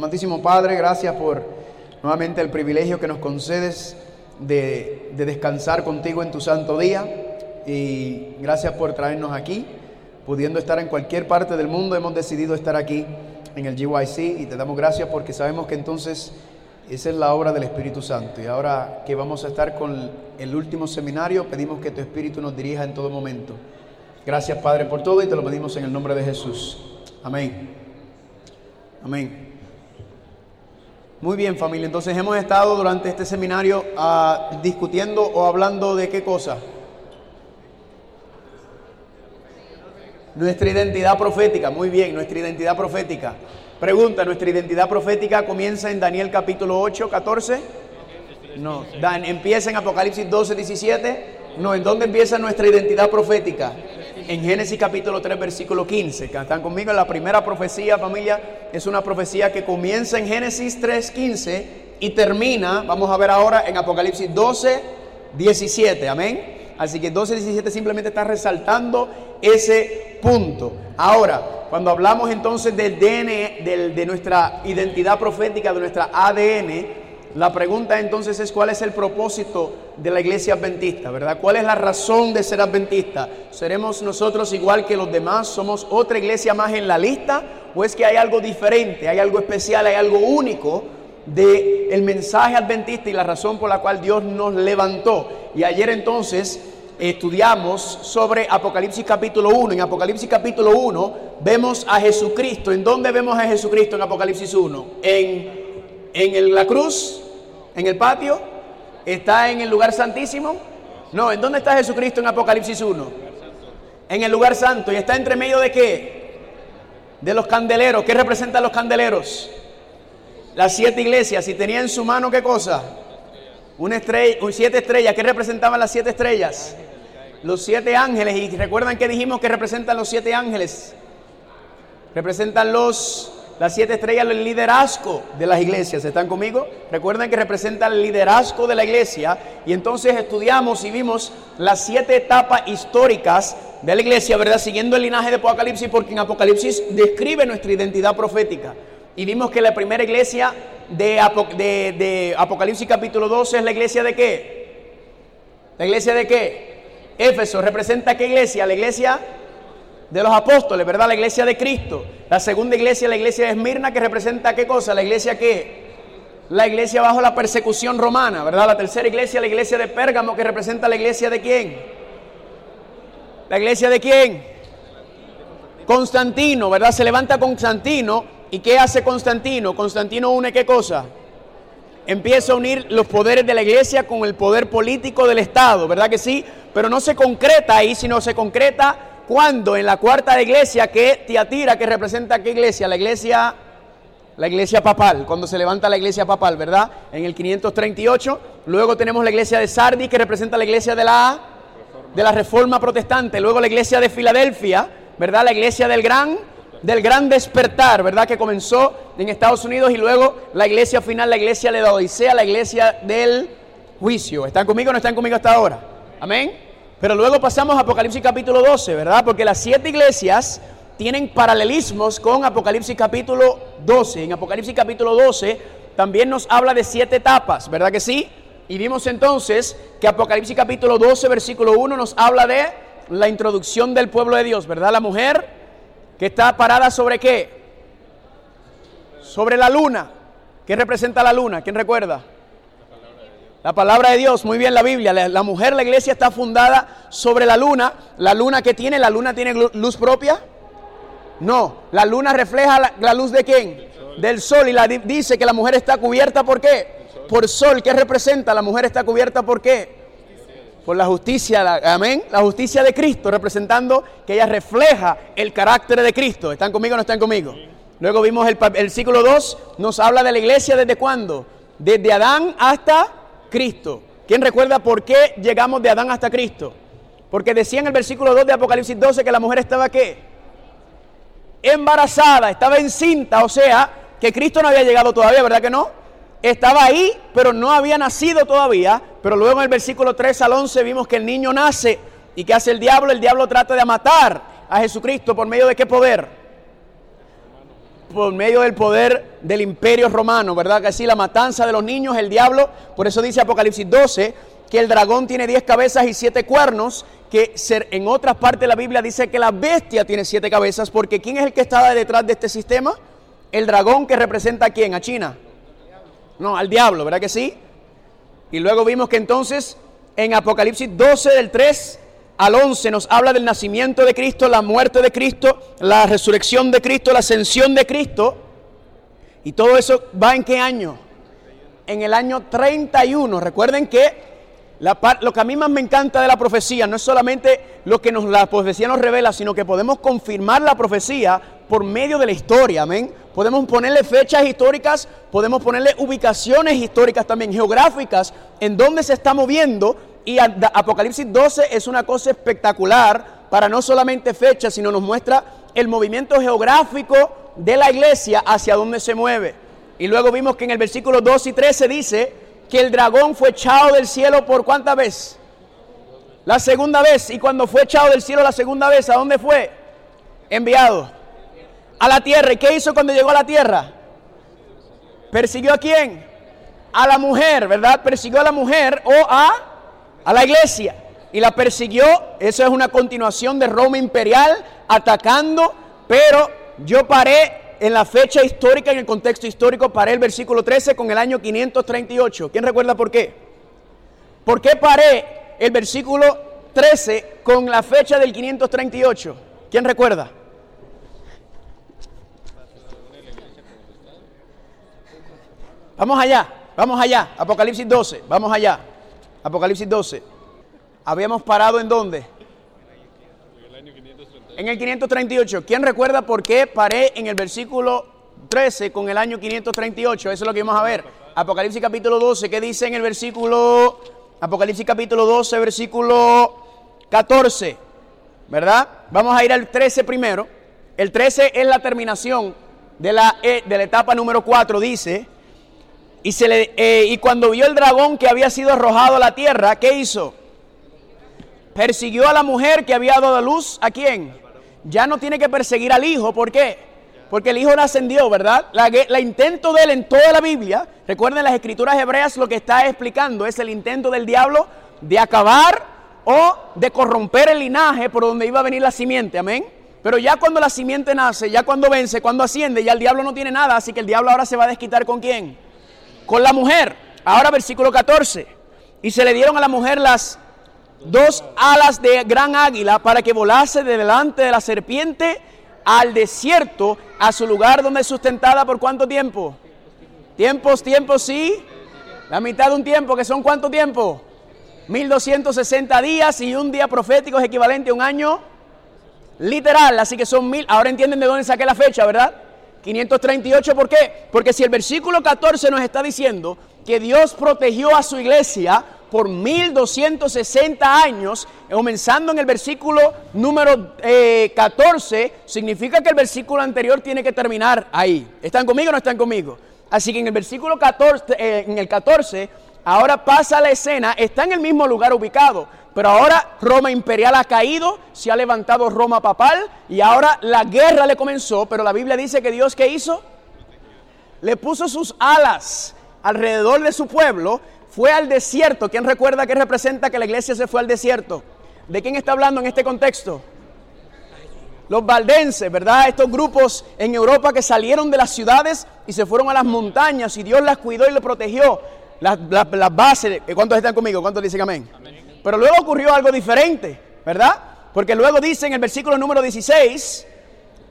Amantísimo Padre, gracias por nuevamente el privilegio que nos concedes de, de descansar contigo en tu santo día y gracias por traernos aquí, pudiendo estar en cualquier parte del mundo, hemos decidido estar aquí en el GYC y te damos gracias porque sabemos que entonces esa es la obra del Espíritu Santo. Y ahora que vamos a estar con el último seminario, pedimos que tu Espíritu nos dirija en todo momento. Gracias Padre por todo y te lo pedimos en el nombre de Jesús. Amén. Amén. Muy bien familia, entonces hemos estado durante este seminario uh, discutiendo o hablando de qué cosa. Nuestra identidad profética, muy bien, nuestra identidad profética. Pregunta, ¿nuestra identidad profética comienza en Daniel capítulo 8, 14? No, Dan, empieza en Apocalipsis 12, 17. No, ¿en dónde empieza nuestra identidad profética? En Génesis capítulo 3, versículo 15. ¿Están conmigo? La primera profecía, familia, es una profecía que comienza en Génesis 3, 15 y termina, vamos a ver ahora, en Apocalipsis 12, 17. Amén. Así que 12.17 simplemente está resaltando ese punto. Ahora, cuando hablamos entonces del DN, de nuestra identidad profética, de nuestra ADN, la pregunta entonces es cuál es el propósito de la iglesia adventista, ¿verdad? ¿Cuál es la razón de ser adventista? ¿Seremos nosotros igual que los demás? ¿Somos otra iglesia más en la lista? ¿O es que hay algo diferente, hay algo especial, hay algo único del el mensaje adventista y la razón por la cual Dios nos levantó? Y ayer entonces estudiamos sobre Apocalipsis capítulo 1. En Apocalipsis capítulo 1 vemos a Jesucristo. ¿En dónde vemos a Jesucristo en Apocalipsis 1? En, en la cruz, en el patio. ¿Está en el lugar santísimo? No, ¿en dónde está Jesucristo en Apocalipsis 1? En el lugar santo. ¿Y está entre medio de qué? De los candeleros. ¿Qué representan los candeleros? Las siete iglesias. ¿Y tenía en su mano qué cosa? Una estrella, siete estrellas. ¿Qué representaban las siete estrellas? Los siete ángeles. Y recuerdan que dijimos que representan los siete ángeles. Representan los, las siete estrellas, el liderazgo de las iglesias. ¿Están conmigo? Recuerdan que representan el liderazgo de la iglesia. Y entonces estudiamos y vimos las siete etapas históricas de la iglesia, ¿verdad? Siguiendo el linaje de Apocalipsis, porque en Apocalipsis describe nuestra identidad profética. Y vimos que la primera iglesia de, Apocalipsis capítulo 12 es la iglesia de qué? ¿La iglesia de qué? Éfeso representa qué iglesia? La iglesia de los apóstoles, ¿verdad? La iglesia de Cristo. La segunda iglesia, la iglesia de Esmirna, que representa qué cosa? La iglesia qué? La iglesia bajo la persecución romana, ¿verdad? La tercera iglesia, la iglesia de Pérgamo, que representa la iglesia de quién? ¿La iglesia de quién? Constantino, ¿verdad? Se levanta Constantino ¿Y qué hace Constantino? Constantino une qué cosa? Empieza a unir los poderes de la iglesia con el poder político del Estado, ¿verdad que sí? Pero no se concreta ahí, sino se concreta cuando en la cuarta iglesia que Tiatira, que representa qué iglesia? La iglesia, la iglesia papal, cuando se levanta la iglesia papal, ¿verdad? En el 538. Luego tenemos la iglesia de Sardi, que representa la iglesia de la, de la reforma protestante. Luego la iglesia de Filadelfia, ¿verdad? La iglesia del gran del gran despertar, ¿verdad? Que comenzó en Estados Unidos y luego la iglesia final, la iglesia de la Odisea, la iglesia del juicio. ¿Están conmigo o no están conmigo hasta ahora? Amén. Pero luego pasamos a Apocalipsis capítulo 12, ¿verdad? Porque las siete iglesias tienen paralelismos con Apocalipsis capítulo 12. En Apocalipsis capítulo 12 también nos habla de siete etapas, ¿verdad que sí? Y vimos entonces que Apocalipsis capítulo 12, versículo 1 nos habla de la introducción del pueblo de Dios, ¿verdad? La mujer que está parada sobre qué? Sobre la luna. ¿Qué representa la luna? ¿Quién recuerda? La palabra de Dios, muy bien la Biblia. La, mujer, la iglesia está fundada sobre la luna. La luna que tiene, la luna tiene luz propia. No, la luna refleja la, luz de quién? Del sol. Y la, dice que la mujer está cubierta por qué? Por sol. ¿Qué representa? La mujer está cubierta por qué? por la justicia, amén, la justicia de Cristo, representando que ella refleja el carácter de Cristo. ¿Están conmigo o no están conmigo? Luego vimos el, el siglo 2, nos habla de la iglesia desde cuándo? Desde Adán hasta Cristo. ¿Quién recuerda por qué llegamos de Adán hasta Cristo? Porque decía en el versículo 2 de Apocalipsis 12 que la mujer estaba qué? Embarazada, estaba encinta, o sea, que Cristo no había llegado todavía, ¿verdad que no? estaba ahí, pero no había nacido todavía. Pero luego en el versículo 3 al 11 vimos que el niño nace. ¿Y qué hace el diablo? El diablo trata de matar a Jesucristo por medio de qué poder? Por medio del poder del imperio romano, ¿verdad? Que sí, la matanza de los niños, el diablo, por eso dice Apocalipsis 12 que el dragón tiene diez cabezas y siete cuernos, que en otras partes de la Biblia dice que la bestia tiene siete cabezas, porque ¿quién es el que estaba detrás de este sistema? El dragón que representa a quién, a China. No, al diablo, ¿verdad que sí? Y luego vimos que entonces en Apocalipsis 12 del 3 al 11 nos habla del nacimiento de Cristo, la muerte de Cristo, la resurrección de Cristo, la ascensión de Cristo. Y todo eso va en qué año? En el año 31. Recuerden que lo que a mí más me encanta de la profecía no es solamente lo que nos, la profecía nos revela, sino que podemos confirmar la profecía por medio de la historia, amén. Podemos ponerle fechas históricas, podemos ponerle ubicaciones históricas también, geográficas, en donde se está moviendo. Y Apocalipsis 12 es una cosa espectacular para no solamente fechas, sino nos muestra el movimiento geográfico de la iglesia hacia dónde se mueve. Y luego vimos que en el versículo 2 y 13 dice, que el dragón fue echado del cielo por cuánta vez? La segunda vez. Y cuando fue echado del cielo la segunda vez, ¿a dónde fue? Enviado. A la tierra. ¿Y qué hizo cuando llegó a la tierra? ¿Persiguió a quién? A la mujer, ¿verdad? Persiguió a la mujer o a, a la iglesia. Y la persiguió. Eso es una continuación de Roma imperial atacando. Pero yo paré en la fecha histórica, en el contexto histórico, paré el versículo 13 con el año 538. ¿Quién recuerda por qué? ¿Por qué paré el versículo 13 con la fecha del 538? ¿Quién recuerda? Vamos allá, vamos allá. Apocalipsis 12, vamos allá. Apocalipsis 12. ¿Habíamos parado en dónde? En el 538. ¿Quién recuerda por qué paré en el versículo 13 con el año 538? Eso es lo que vamos a ver. Apocalipsis capítulo 12. ¿Qué dice en el versículo... Apocalipsis capítulo 12, versículo 14. ¿Verdad? Vamos a ir al 13 primero. El 13 es la terminación de la, e, de la etapa número 4. Dice... Y, se le, eh, y cuando vio el dragón que había sido arrojado a la tierra, ¿qué hizo? Persiguió a la mujer que había dado luz. ¿A quién? ya no tiene que perseguir al hijo. ¿Por qué? Porque el hijo no ascendió, ¿verdad? La, intento de él en toda la Biblia, recuerden las escrituras hebreas lo que está explicando es el intento del diablo de acabar o de corromper el linaje por donde iba a venir la simiente, amén. Pero ya cuando la simiente nace, ya cuando vence, cuando asciende, ya el diablo no tiene nada, así que el diablo ahora se va a desquitar con quién? Con la mujer. Ahora versículo 14. Y se le dieron a la mujer las dos alas de gran águila para que volase de delante de la serpiente al desierto, a su lugar donde es sustentada por cuánto tiempo. Tiempos, tiempos, sí. La mitad de un tiempo, que son cuánto tiempo. 1260 días y un día profético es equivalente a un año literal. Así que son mil. Ahora entienden de dónde saqué la fecha, ¿verdad? 538, ¿por qué? Porque si el versículo 14 nos está diciendo que Dios protegió a su iglesia por 1260 años, comenzando en el versículo número 14, eh, significa que el versículo anterior tiene que terminar ahí. ¿Están conmigo o no están conmigo? Así que en el versículo 14, eh, en el 14, ahora pasa la escena, está en el mismo lugar ubicado, pero ahora Roma imperial ha caído, se ha levantado Roma papal y ahora la guerra le comenzó, pero la Biblia dice que Dios qué hizo? Le puso sus alas alrededor de su pueblo fue al desierto. ¿Quién recuerda que representa que la iglesia se fue al desierto? ¿De quién está hablando en este contexto? Los valdenses, ¿verdad? Estos grupos en Europa que salieron de las ciudades y se fueron a las montañas y Dios las cuidó y les protegió. Las, bases, ¿cuántos están conmigo? ¿Cuántos dicen amén? Pero luego ocurrió algo diferente, ¿verdad? Porque luego dice en el versículo número 16,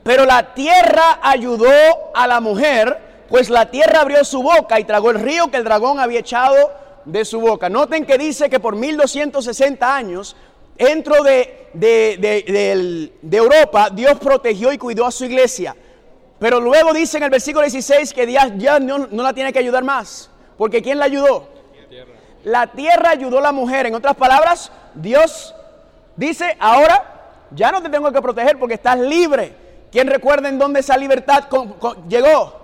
pero la tierra ayudó a la mujer, pues la tierra abrió su boca y tragó el río que el dragón había echado de su boca. Noten que dice que por 1260 años, dentro de, de, Europa, Dios protegió y cuidó a su iglesia. Pero luego dice en el versículo 16 que Dios ya no, no la tiene que ayudar más. Porque ¿quién la ayudó? La tierra. ayudó a la mujer. En otras palabras, Dios dice, ahora ya no te tengo que proteger porque estás libre. ¿Quién recuerda en dónde esa libertad llegó?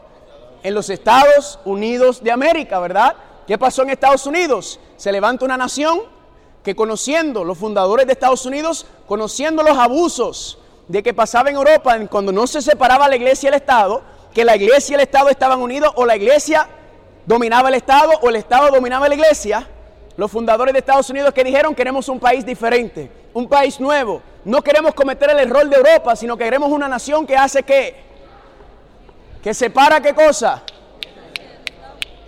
En los Estados Unidos de América, ¿verdad? ¿Qué pasó en Estados Unidos? Se levanta una nación que conociendo los fundadores de Estados Unidos, conociendo los abusos de que pasaba en Europa cuando no se separaba la iglesia y el Estado, que la iglesia y el Estado estaban unidos o la iglesia dominaba el Estado o el Estado dominaba la iglesia, los fundadores de Estados Unidos que dijeron queremos un país diferente, un país nuevo. No queremos cometer el error de Europa, sino que queremos una nación que hace qué? Que separa qué cosa?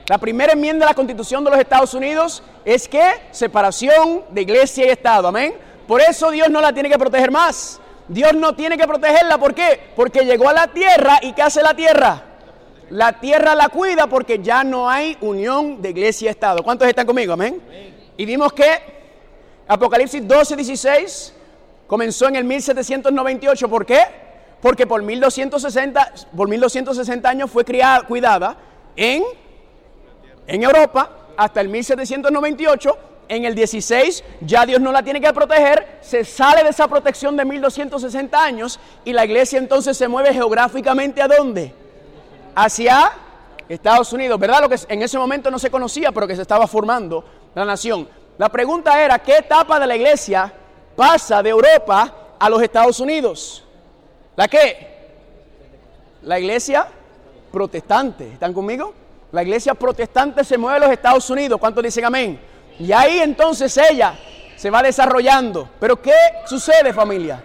La primera enmienda de la Constitución de los Estados Unidos es que separación de iglesia y Estado, amén. Por eso Dios no la tiene que proteger más. Dios no tiene que protegerla, ¿por qué? Porque llegó a la tierra y ¿qué hace la tierra? La tierra la cuida porque ya no hay unión de iglesia y Estado. ¿Cuántos están conmigo? Amén. Y vimos que Apocalipsis 12, 16 comenzó en el 1798. ¿Por qué? Porque por 1260, por 1260 años fue criada, cuidada en, en Europa hasta el 1798. En el 16 ya Dios no la tiene que proteger, se sale de esa protección de 1260 años y la iglesia entonces se mueve geográficamente a dónde? Hacia Estados Unidos, ¿verdad? Lo que en ese momento no se conocía, pero que se estaba formando la nación. La pregunta era, ¿qué etapa de la iglesia pasa de Europa a los Estados Unidos? ¿La qué? La iglesia protestante. ¿Están conmigo? La iglesia protestante se mueve a los Estados Unidos. ¿Cuántos dicen amén? Y ahí entonces ella se va desarrollando. Pero ¿qué sucede familia?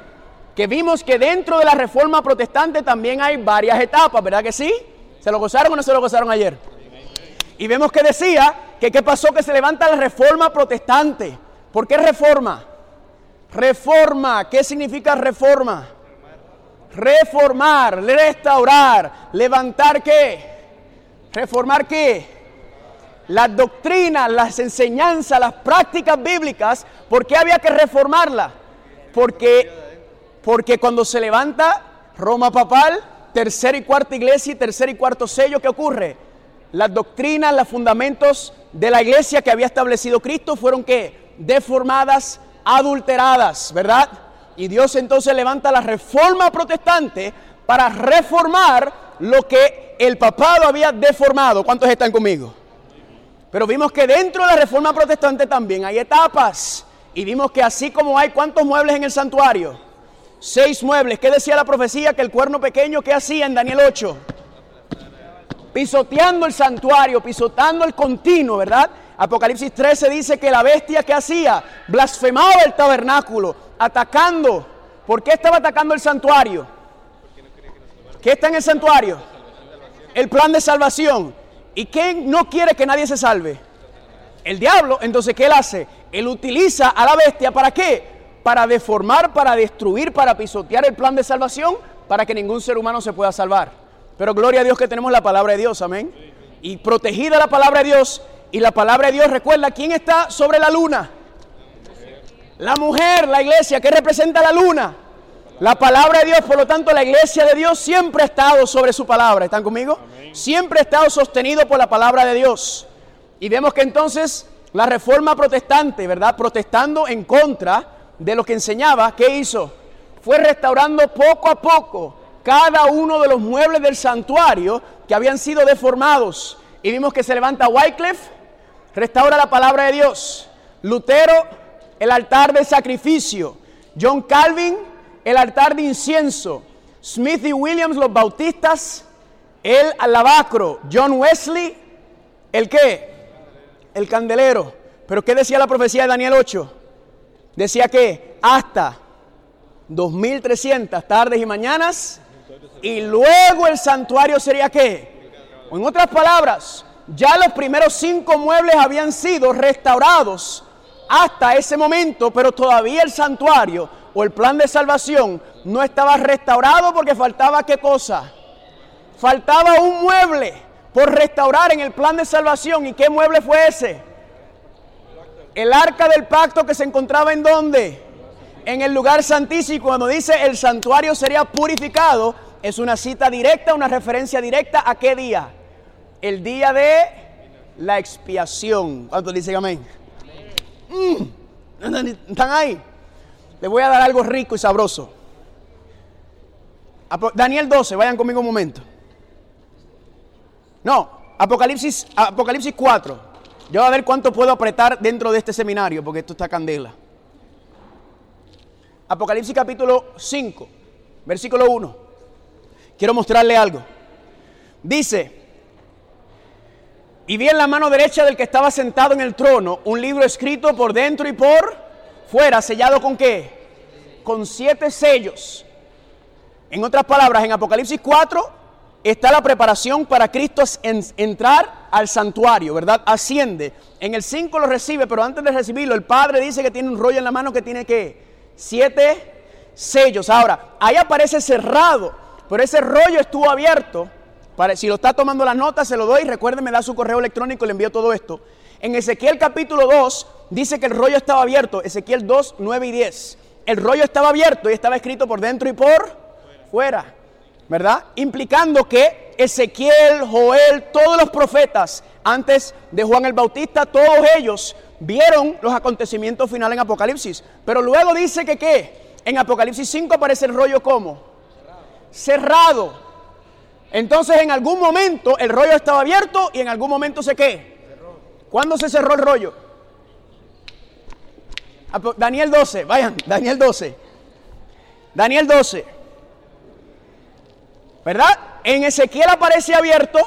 Que vimos que dentro de la reforma protestante también hay varias etapas, ¿verdad que sí? ¿Se lo gozaron o no se lo gozaron ayer? Y vemos que decía que qué pasó que se levanta la reforma protestante. ¿Por qué reforma? Reforma, ¿qué significa reforma? Reformar, restaurar, levantar qué? Reformar qué? Las doctrinas, las enseñanzas, las prácticas bíblicas, ¿por qué había que reformarla? Porque, porque cuando se levanta Roma papal, tercera y cuarta iglesia y tercer y cuarto sello, ¿qué ocurre? Las doctrinas, los fundamentos de la iglesia que había establecido Cristo fueron que deformadas, adulteradas, ¿verdad? Y Dios entonces levanta la reforma protestante para reformar lo que el papado había deformado. ¿Cuántos están conmigo? Pero vimos que dentro de la reforma protestante también hay etapas. Y vimos que así como hay cuántos muebles en el santuario, seis muebles. ¿Qué decía la profecía? Que el cuerno pequeño, ¿qué hacía en Daniel 8? Pisoteando el santuario, pisotando el continuo, ¿verdad? Apocalipsis 13 dice que la bestia que hacía blasfemaba el tabernáculo, atacando. ¿Por qué estaba atacando el santuario? ¿Qué está en el santuario? El plan de salvación. ¿Y quién no quiere que nadie se salve? El diablo. Entonces, ¿qué él hace? Él utiliza a la bestia para qué? Para deformar, para destruir, para pisotear el plan de salvación, para que ningún ser humano se pueda salvar. Pero gloria a Dios que tenemos la palabra de Dios, amén. Y protegida la palabra de Dios, y la palabra de Dios, recuerda, ¿quién está sobre la luna? La mujer, la iglesia, ¿qué representa la luna? La palabra de Dios, por lo tanto, la iglesia de Dios siempre ha estado sobre su palabra. ¿Están conmigo? Siempre ha estado sostenido por la palabra de Dios. Y vemos que entonces la reforma protestante, ¿verdad? Protestando en contra de lo que enseñaba, ¿qué hizo? Fue restaurando poco a poco cada uno de los muebles del santuario que habían sido deformados. Y vimos que se levanta Wycliffe, restaura la palabra de Dios. Lutero, el altar de sacrificio. John Calvin, el altar de incienso. Smith y Williams, los bautistas, el alabacro. John Wesley, el qué? El candelero. Pero ¿qué decía la profecía de Daniel 8? Decía que hasta 2300 tardes y mañanas y luego el santuario sería qué? En otras palabras, ya los primeros cinco muebles habían sido restaurados hasta ese momento, pero todavía el santuario o el plan de salvación no estaba restaurado porque faltaba qué cosa? Faltaba un mueble por restaurar en el plan de salvación. ¿Y qué mueble fue ese? El arca del pacto que se encontraba en dónde? En el lugar santísimo. Cuando dice el santuario sería purificado, es una cita directa, una referencia directa a qué día? El día de la expiación. ¿Cuántos dicen amén? Mm. ¿Están ahí? Les voy a dar algo rico y sabroso. Daniel 12, vayan conmigo un momento. No, Apocalipsis, Apocalipsis 4. Yo a ver cuánto puedo apretar dentro de este seminario, porque esto está candela. Apocalipsis capítulo 5, versículo 1. Quiero mostrarle algo. Dice, y vi en la mano derecha del que estaba sentado en el trono un libro escrito por dentro y por fuera, sellado con qué? Con siete sellos. En otras palabras, en Apocalipsis 4 está la preparación para Cristo entrar al santuario, ¿verdad? Asciende. En el 5 lo recibe, pero antes de recibirlo, el Padre dice que tiene un rollo en la mano que tiene que siete sellos. Ahora, ahí aparece cerrado, pero ese rollo estuvo abierto si lo está tomando las notas, se lo doy. Recuerden, me da su correo electrónico le envío todo esto. En Ezequiel capítulo 2 dice que el rollo estaba abierto. Ezequiel 2, 9 y 10. El rollo estaba abierto y estaba escrito por dentro y por fuera. ¿Verdad? Implicando que Ezequiel, Joel, todos los profetas antes de Juan el Bautista, todos ellos vieron los acontecimientos finales en Apocalipsis. Pero luego dice que qué? En Apocalipsis 5 aparece el rollo como cerrado. Entonces en algún momento el rollo estaba abierto y en algún momento se qué. ¿Cuándo se cerró el rollo? Daniel 12, vayan, Daniel 12. Daniel 12. ¿Verdad? En Ezequiel aparece abierto,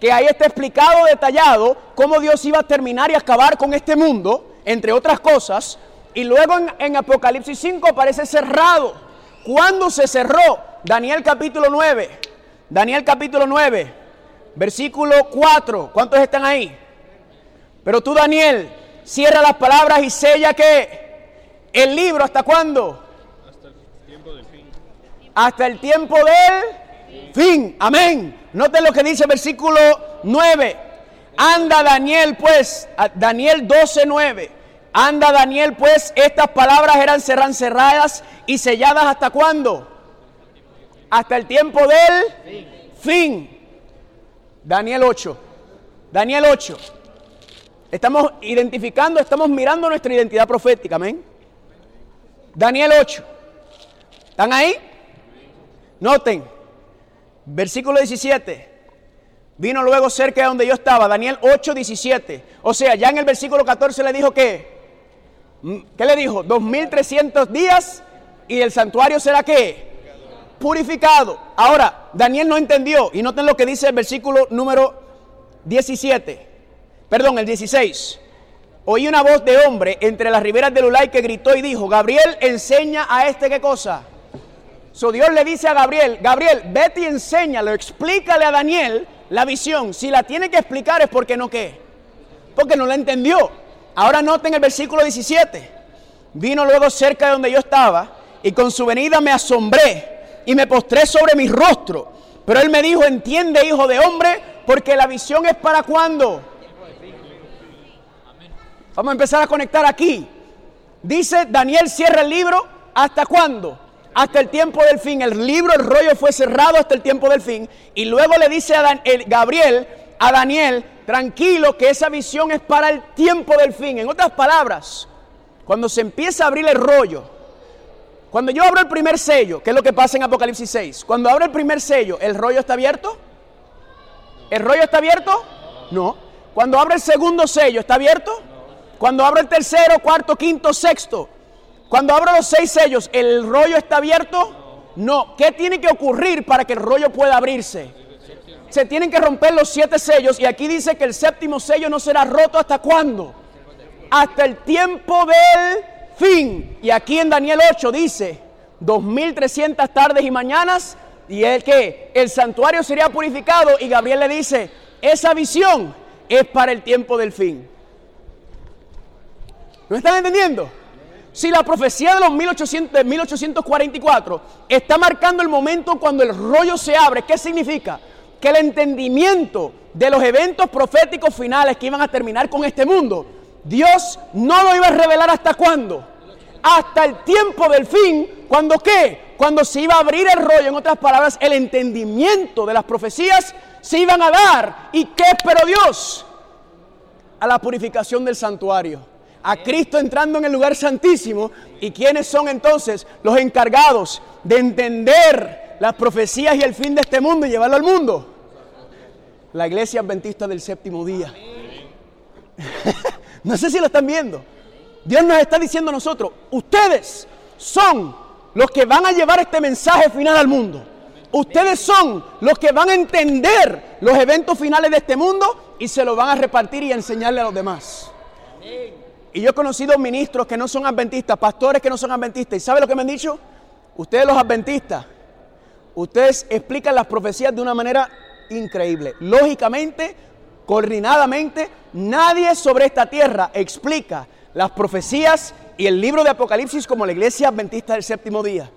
que ahí está explicado, detallado, cómo Dios iba a terminar y acabar con este mundo, entre otras cosas. Y luego en, Apocalipsis 5 aparece cerrado. ¿Cuándo se cerró? Daniel capítulo 9. Daniel capítulo 9, versículo 4. ¿Cuántos están ahí? Pero tú, Daniel, cierra las palabras y sella que el libro, ¿hasta cuándo? Hasta el tiempo del fin. Amén. Noten lo que dice el versículo 9. Anda Daniel, pues, Daniel 12, 9. Anda Daniel, pues, estas palabras eran serán cerradas y selladas hasta cuándo? hasta el tiempo del fin. Daniel 8. Daniel 8. Estamos identificando, estamos mirando nuestra identidad profética, amén. Daniel 8. ¿Están ahí? Noten, versículo 17. Vino luego cerca de donde yo estaba, Daniel 8, 17. O sea, ya en el versículo 14 le dijo que, ¿qué le dijo? 2300 días y el santuario será qué? purificado. Ahora, Daniel no entendió, y noten lo que dice el versículo número 17, perdón, el 16. Oí una voz de hombre entre las riberas del Ulay que gritó y dijo, Gabriel, enseña a este qué cosa. So Dios le dice a Gabriel, Gabriel, vete y enséñalo, explícale a Daniel la visión. Si la tiene que explicar es porque no qué, porque no la entendió. Ahora noten el versículo 17. Vino luego cerca de donde yo estaba y con su venida me asombré y me postré sobre mi rostro. Pero él me dijo, entiende hijo de hombre, porque la visión es para cuándo. Vamos a empezar a conectar aquí. Dice Daniel cierra el libro, ¿hasta cuándo? Hasta el tiempo del fin. El libro, el rollo fue cerrado hasta el tiempo del fin. Y luego le dice a Gabriel, a Daniel, tranquilo que esa visión es para el tiempo del fin. En otras palabras, cuando se empieza a abrir el rollo, cuando yo abro el primer sello, ¿qué es lo que pasa en Apocalipsis 6? Cuando abro el primer sello, ¿el rollo está abierto? ¿El rollo está abierto? No. Cuando abro el segundo sello, ¿está abierto? Cuando abro el tercero, cuarto, quinto, sexto. Cuando abro los seis sellos, ¿el rollo está abierto? No. ¿Qué tiene que ocurrir para que el rollo pueda abrirse? Se tienen que romper los siete sellos y aquí dice que el séptimo sello no será roto hasta cuándo? Hasta el tiempo del fin. Y aquí en Daniel 8 dice, 2300 tardes y mañanas, y el que el santuario sería purificado, y Gabriel le dice, esa visión es para el tiempo del fin. ¿No están entendiendo? Si la profecía de los 1800, de 1844 está marcando el momento cuando el rollo se abre, ¿qué significa? Que el entendimiento de los eventos proféticos finales que iban a terminar con este mundo, Dios no lo iba a revelar hasta cuándo? hasta el tiempo del fin, cuando qué? Cuando se iba a abrir el rollo, en otras palabras, el entendimiento de las profecías se iban a dar. ¿Y qué esperó Dios? A la purificación del santuario. A Cristo entrando en el lugar santísimo. ¿Y quiénes son entonces los encargados de entender las profecías y el fin de este mundo y llevarlo al mundo? La iglesia adventista del séptimo día. no sé si lo están viendo. Dios nos está diciendo a nosotros, ustedes son los que van a llevar este mensaje final al mundo. Ustedes son los que van a entender los eventos finales de este mundo y se lo van a repartir y enseñarle a los demás. Y yo he conocido ministros que no son adventistas, pastores que no son adventistas. ¿Y sabe lo que me han dicho? Ustedes los adventistas, ustedes explican las profecías de una manera increíble. Lógicamente, coordinadamente, nadie sobre esta tierra explica las profecías y el libro de Apocalipsis como la iglesia adventista del séptimo día.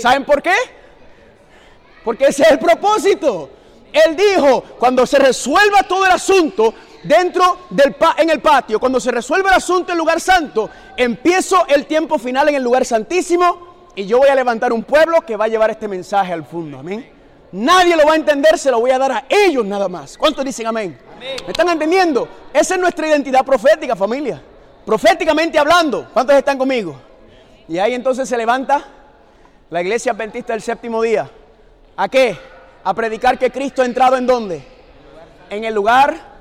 ¿Saben por qué? Porque ese es el propósito. Él dijo, cuando se resuelva todo el asunto dentro del en el patio, cuando se resuelva el asunto en el lugar santo, empiezo el tiempo final en el lugar santísimo y yo voy a levantar un pueblo que va a llevar este mensaje al fondo. Amén. Nadie lo va a entender, se lo voy a dar a ellos nada más. ¿Cuántos dicen amén? amén? ¿Me están entendiendo? Esa es nuestra identidad profética, familia. Proféticamente hablando. ¿Cuántos están conmigo? Y ahí entonces se levanta la iglesia adventista del séptimo día. ¿A qué? A predicar que Cristo ha entrado en dónde? En el lugar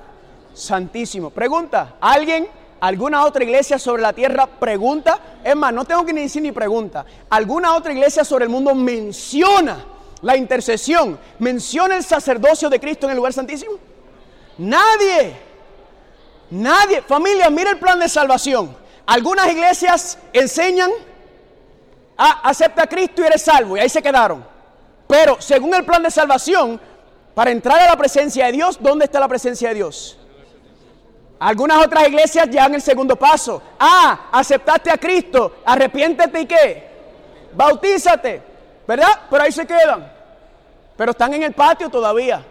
santísimo. Pregunta, ¿alguien, alguna otra iglesia sobre la tierra pregunta? Es más, no tengo que ni decir ni pregunta. ¿Alguna otra iglesia sobre el mundo menciona la intercesión? ¿Menciona el sacerdocio de Cristo en el lugar santísimo? Nadie. Nadie. Familia, mira el plan de salvación. Algunas iglesias enseñan, a, ah, acepta a Cristo y eres salvo. Y ahí se quedaron. Pero según el plan de salvación, para entrar a la presencia de Dios, ¿dónde está la presencia de Dios? Algunas otras iglesias ya en el segundo paso. Ah, aceptaste a Cristo, arrepiéntete y qué? Bautízate, ¿verdad? Pero ahí se quedan. Pero están en el patio todavía.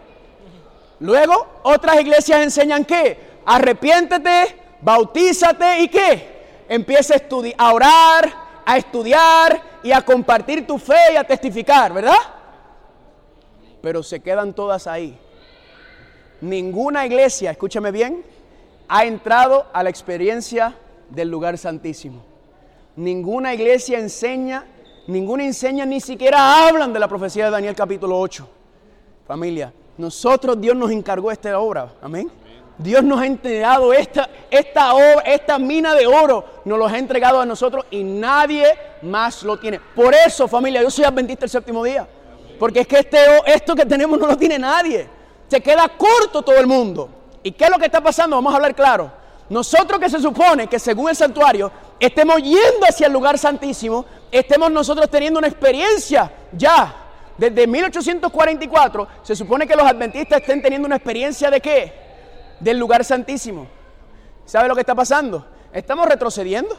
Luego, otras iglesias enseñan qué? Arrepiéntete, bautízate y qué? Empieza a, a orar, a estudiar y a compartir tu fe y a testificar, ¿verdad? pero se quedan todas ahí. Ninguna iglesia, escúchame bien, ha entrado a la experiencia del lugar santísimo. Ninguna iglesia enseña, ninguna enseña, ni siquiera hablan de la profecía de Daniel capítulo 8. Familia, nosotros Dios nos encargó esta obra, amén. Dios nos ha entregado esta, esta, mina de oro, nos lo ha entregado a nosotros y nadie más lo tiene. Por eso, familia, yo soy adventista el séptimo día. Porque es que este, esto que tenemos no lo tiene nadie. Se queda corto todo el mundo. ¿Y qué es lo que está pasando? Vamos a hablar claro. Nosotros que se supone que según el santuario estemos yendo hacia el lugar santísimo, estemos nosotros teniendo una experiencia ya. Desde 1844 se supone que los adventistas estén teniendo una experiencia de qué? Del lugar santísimo. ¿Sabe lo que está pasando? Estamos retrocediendo.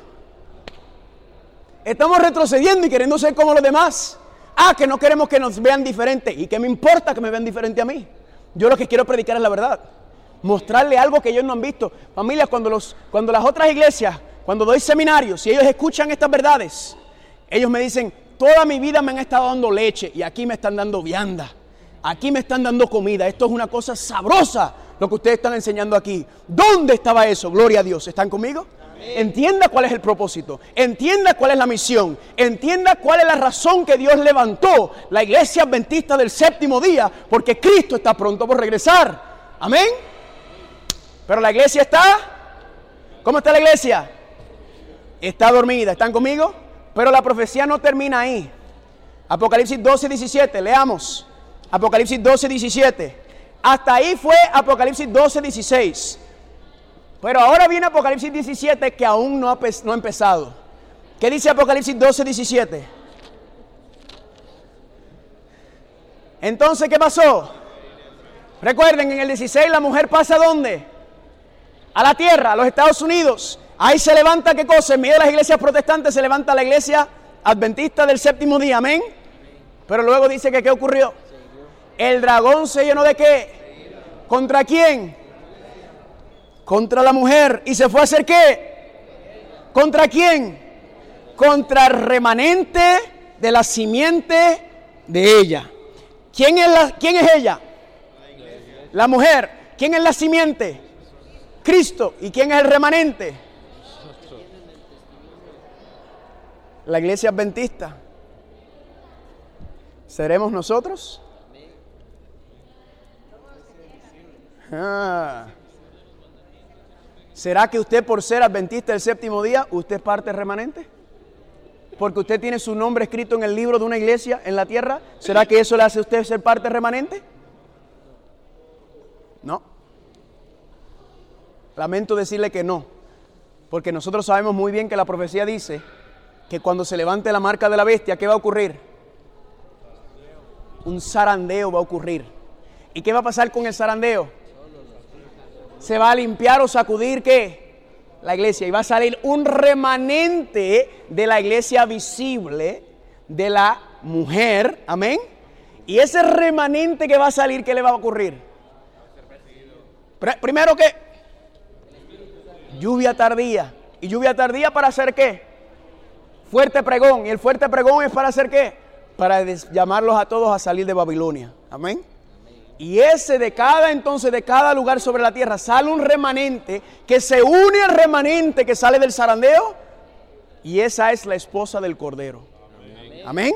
Estamos retrocediendo y queriendo ser como los demás. Ah, que no queremos que nos vean diferente. ¿Y qué me importa que me vean diferente a mí? Yo lo que quiero predicar es la verdad. Mostrarle algo que ellos no han visto. Familias, cuando, los, cuando las otras iglesias, cuando doy seminarios, si ellos escuchan estas verdades, ellos me dicen, toda mi vida me han estado dando leche y aquí me están dando vianda. Aquí me están dando comida. Esto es una cosa sabrosa lo que ustedes están enseñando aquí. ¿Dónde estaba eso? Gloria a Dios. ¿Están conmigo? Entienda cuál es el propósito, entienda cuál es la misión, entienda cuál es la razón que Dios levantó la iglesia adventista del séptimo día, porque Cristo está pronto por regresar. Amén. Pero la iglesia está, ¿cómo está la iglesia? Está dormida, ¿están conmigo? Pero la profecía no termina ahí. Apocalipsis 12, 17, leamos. Apocalipsis 12, 17. Hasta ahí fue Apocalipsis 12, 16. Pero ahora viene Apocalipsis 17 que aún no ha, empezado. ¿Qué dice Apocalipsis 12, 17? Entonces, ¿qué pasó? Recuerden, en el 16 la mujer pasa dónde? A la tierra, a los Estados Unidos. Ahí se levanta qué cosa? En medio de las iglesias protestantes se levanta la iglesia adventista del séptimo día, amén. Pero luego dice que qué ocurrió. El dragón se llenó de qué? ¿Contra quién? contra la mujer y se fue a hacer qué? ¿Contra quién? Contra el remanente de la simiente de ella. ¿Quién es, la, quién es ella? La mujer. ¿Quién es la simiente? Cristo. ¿Y quién es el remanente? La iglesia adventista. ¿Seremos nosotros? Ah. ¿Será que usted por ser adventista del séptimo día, usted es parte remanente? porque usted tiene su nombre escrito en el libro de una iglesia en la tierra? ¿Será que eso le hace a usted ser parte remanente? No. Lamento decirle que no, porque nosotros sabemos muy bien que la profecía dice que cuando se levante la marca de la bestia, ¿qué va a ocurrir? Un zarandeo va a ocurrir. ¿Y qué va a pasar con el zarandeo? Se va a limpiar o sacudir qué? la iglesia y va a salir un remanente de la iglesia visible de la mujer, amén. Y ese remanente que va a salir, ¿qué le va a ocurrir? Primero que lluvia tardía. ¿Y lluvia tardía para hacer qué? Fuerte pregón. ¿Y el fuerte pregón es para hacer qué? Para llamarlos a todos a salir de Babilonia. Amén. Y ese de cada entonces, de cada lugar sobre la tierra, sale un remanente que se une al remanente que sale del zarandeo. Y esa es la esposa del Cordero. Amén.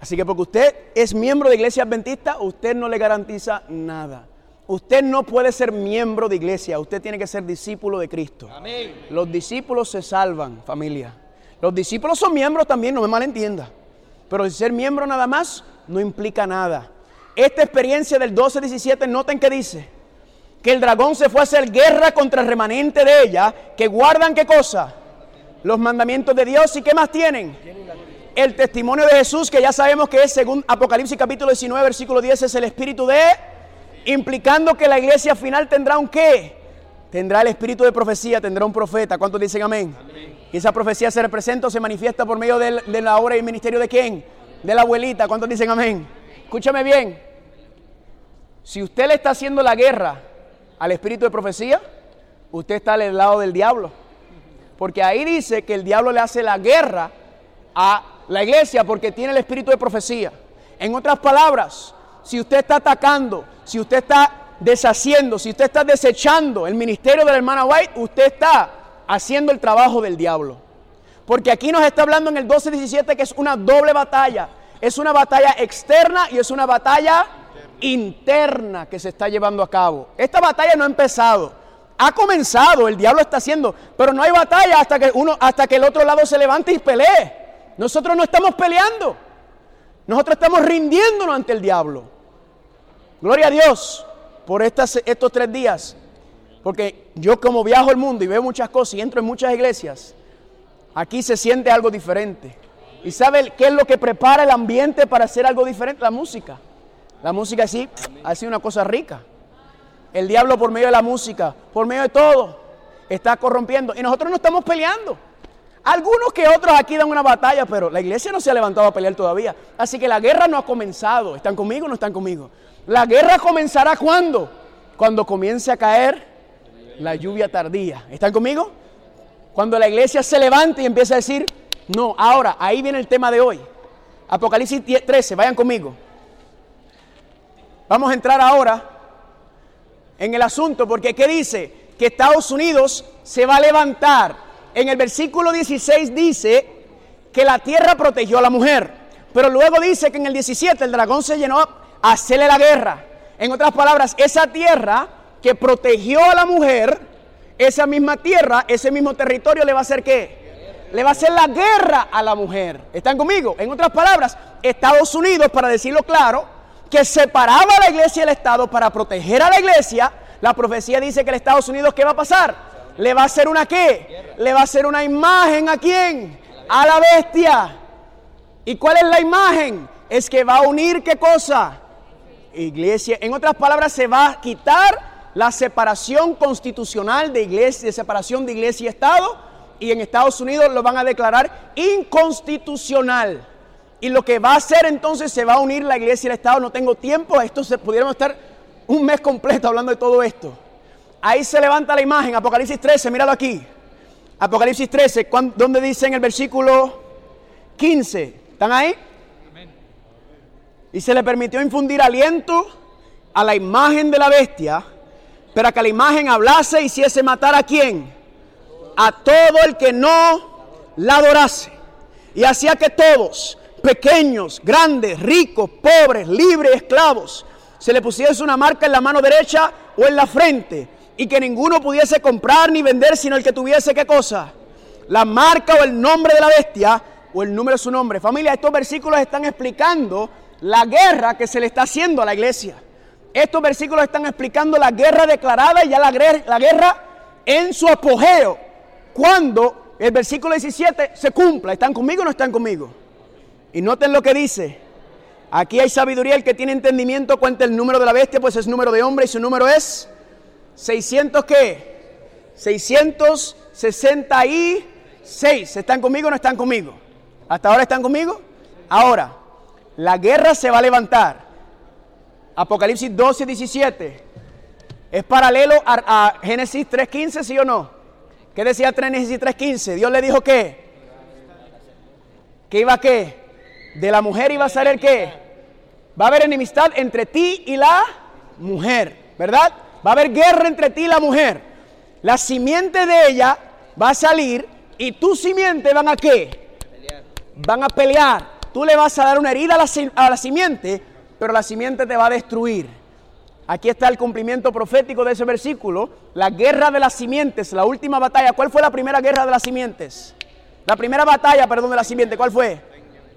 Así que porque usted es miembro de iglesia adventista, usted no le garantiza nada. Usted no puede ser miembro de iglesia, usted tiene que ser discípulo de Cristo. Los discípulos se salvan, familia. Los discípulos son miembros también, no me malentienda. Pero ser miembro nada más no implica nada. Esta experiencia del 12-17, noten que dice que el dragón se fue a hacer guerra contra el remanente de ella, que guardan qué cosa? Los mandamientos de Dios y qué más tienen? El testimonio de Jesús, que ya sabemos que es según Apocalipsis capítulo 19, versículo 10, es el espíritu de, implicando que la iglesia final tendrá un qué? Tendrá el espíritu de profecía, tendrá un profeta. ¿Cuántos dicen amén? Y esa profecía se representa o se manifiesta por medio de, de la obra y ministerio de quién? De la abuelita. ¿Cuántos dicen amén? Escúchame bien. Si usted le está haciendo la guerra al espíritu de profecía, usted está al lado del diablo. Porque ahí dice que el diablo le hace la guerra a la iglesia porque tiene el espíritu de profecía. En otras palabras, si usted está atacando, si usted está deshaciendo, si usted está desechando el ministerio de la hermana White, usted está haciendo el trabajo del diablo. Porque aquí nos está hablando en el 12-17 que es una doble batalla es una batalla externa y es una batalla interna que se está llevando a cabo. Esta batalla no ha empezado. Ha comenzado, el diablo está haciendo, pero no hay batalla hasta que uno hasta que el otro lado se levante y pelee. Nosotros no estamos peleando. Nosotros estamos rindiéndonos ante el diablo. Gloria a Dios por estas, estos tres días. Porque yo como viajo el mundo y veo muchas cosas y entro en muchas iglesias, aquí se siente algo diferente. ¿Y sabe qué es lo que prepara el ambiente para hacer algo diferente? La música. La música así sido una cosa rica. El diablo por medio de la música, por medio de todo, está corrompiendo. Y nosotros no estamos peleando. Algunos que otros aquí dan una batalla, pero la iglesia no se ha levantado a pelear todavía. Así que la guerra no ha comenzado. ¿Están conmigo o no están conmigo? La guerra comenzará cuando? Cuando comience a caer la lluvia tardía. ¿Están conmigo? Cuando la iglesia se levante y empiece a decir, no, ahora, ahí viene el tema de hoy. Apocalipsis 13, vayan conmigo. Vamos a entrar ahora en el asunto, porque ¿qué dice? Que Estados Unidos se va a levantar. En el versículo 16 dice que la tierra protegió a la mujer, pero luego dice que en el 17 el dragón se llenó hacerle la guerra. En otras palabras, esa tierra que protegió a la mujer, esa misma tierra, ese mismo territorio le va a hacer qué? le va a hacer la guerra a la mujer. ¿Están conmigo? En otras palabras, Estados Unidos, para decirlo claro, que separaba a la iglesia y el Estado para proteger a la iglesia, la profecía dice que el Estados Unidos, ¿qué va a pasar? Le va a hacer una qué? Le va a hacer una imagen a quién? A la bestia. ¿Y cuál es la imagen? Es que va a unir qué cosa? Iglesia. En otras palabras, se va a quitar la separación constitucional de iglesia, de separación de iglesia y Estado y en Estados Unidos lo van a declarar inconstitucional. Y lo que va a hacer entonces se va a unir la iglesia y el Estado. No tengo tiempo, esto se pudiéramos estar un mes completo hablando de todo esto. Ahí se levanta la imagen, Apocalipsis 13, míralo aquí. Apocalipsis 13, donde dice en el versículo 15, ¿están ahí? Y se le permitió infundir aliento a la imagen de la bestia, para que la imagen hablase y hiciese matar a quién? a todo el que no la adorase. Y hacía que todos, pequeños, grandes, ricos, pobres, libres, esclavos, se le pusiese una marca en la mano derecha o en la frente, y que ninguno pudiese comprar ni vender sino el que tuviese qué cosa, la marca o el nombre de la bestia o el número de su nombre. Familia, estos versículos están explicando la guerra que se le está haciendo a la iglesia. Estos versículos están explicando la guerra declarada y ya la, guerra en su apogeo. Cuando el versículo 17 se cumpla. ¿Están conmigo o no están conmigo? Y noten lo que dice. Aquí hay sabiduría. El que tiene entendimiento cuenta el número de la bestia, pues es número de hombre y su número es 600 qué? 666. ¿Están conmigo o no están conmigo? ¿Hasta ahora están conmigo? Ahora, la guerra se va a levantar. Apocalipsis 12, 17. ¿Es paralelo a, Génesis 3.15, sí o no? ¿Qué decía Génesis 3.15? Dios le dijo que, que iba a qué? De la mujer iba a el qué? Va a haber enemistad entre ti y la mujer, ¿verdad? Va a haber guerra entre ti y la mujer. La simiente de ella va a salir y tu simiente van a qué? Van a pelear. Tú le vas a dar una herida a la, simiente, pero la simiente te va a destruir. Aquí está el cumplimiento profético de ese versículo. La guerra de las simientes, la última batalla. ¿Cuál fue la primera guerra de las simientes? La primera batalla, perdón, de la simiente, ¿cuál fue?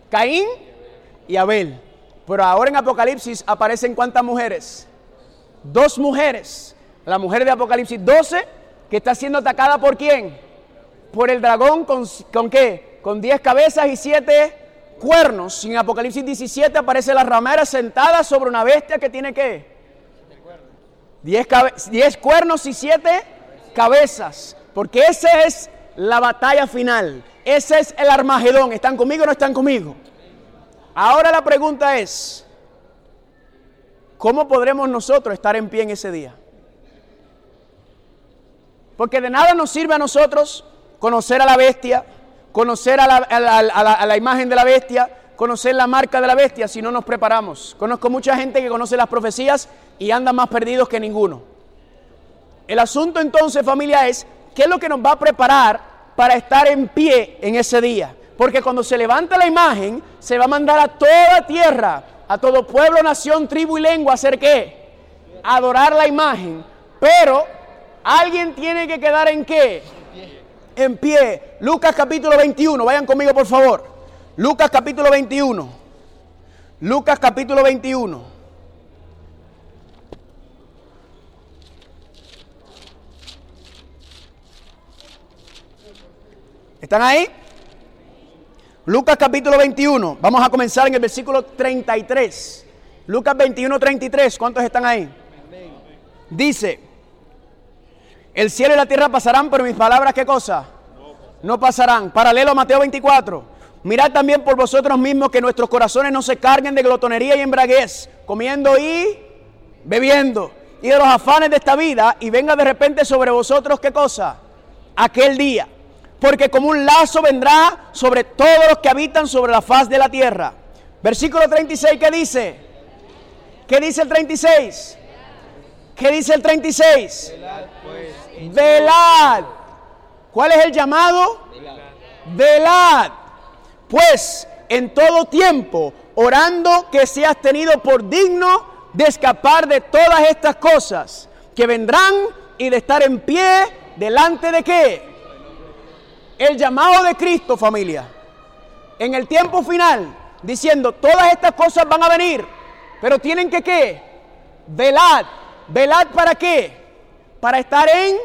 Caín y Abel. Pero ahora en Apocalipsis aparecen cuántas mujeres? Dos mujeres. La mujer de Apocalipsis 12, que está siendo atacada por quién? Por el dragón con, con qué? Con diez cabezas y siete cuernos. En Apocalipsis 17 aparece la ramera sentada sobre una bestia que tiene qué? Diez, cuernos y siete cabezas. Porque esa es la batalla final. Ese es el Armagedón. ¿Están conmigo o no están conmigo? Ahora la pregunta es, ¿cómo podremos nosotros estar en pie en ese día? Porque de nada nos sirve a nosotros conocer a la bestia, conocer a la, imagen de la bestia, conocer la marca de la bestia si no nos preparamos. Conozco mucha gente que conoce las profecías y anda más perdidos que ninguno. El asunto entonces, familia, es qué es lo que nos va a preparar para estar en pie en ese día. Porque cuando se levanta la imagen, se va a mandar a toda tierra, a todo pueblo, nación, tribu y lengua a hacer qué? Adorar la imagen. Pero alguien tiene que quedar en qué? En pie. Lucas capítulo 21, vayan conmigo por favor. Lucas capítulo 21. Lucas capítulo 21. ¿Están ahí? Lucas capítulo 21. Vamos a comenzar en el versículo 33. Lucas 21, 33. ¿Cuántos están ahí? Dice, el cielo y la tierra pasarán, pero mis palabras, ¿qué cosa? No pasarán. Paralelo a Mateo 24. Mirad también por vosotros mismos que nuestros corazones no se carguen de glotonería y embraguez, comiendo y bebiendo, y de los afanes de esta vida, y venga de repente sobre vosotros, ¿qué cosa? Aquel día. Porque como un lazo vendrá sobre todos los que habitan sobre la faz de la tierra. Versículo 36, ¿qué dice? ¿Qué dice el 36? ¿Qué dice el 36? Velad. ¿Cuál es el llamado? Velad. Velad pues en todo tiempo, orando que seas tenido por digno de escapar de todas estas cosas que vendrán y de estar en pie delante de qué? El llamado de Cristo, familia. En el tiempo final, diciendo, todas estas cosas van a venir, pero tienen que qué? Velad. ¿Velad para qué? Para estar en,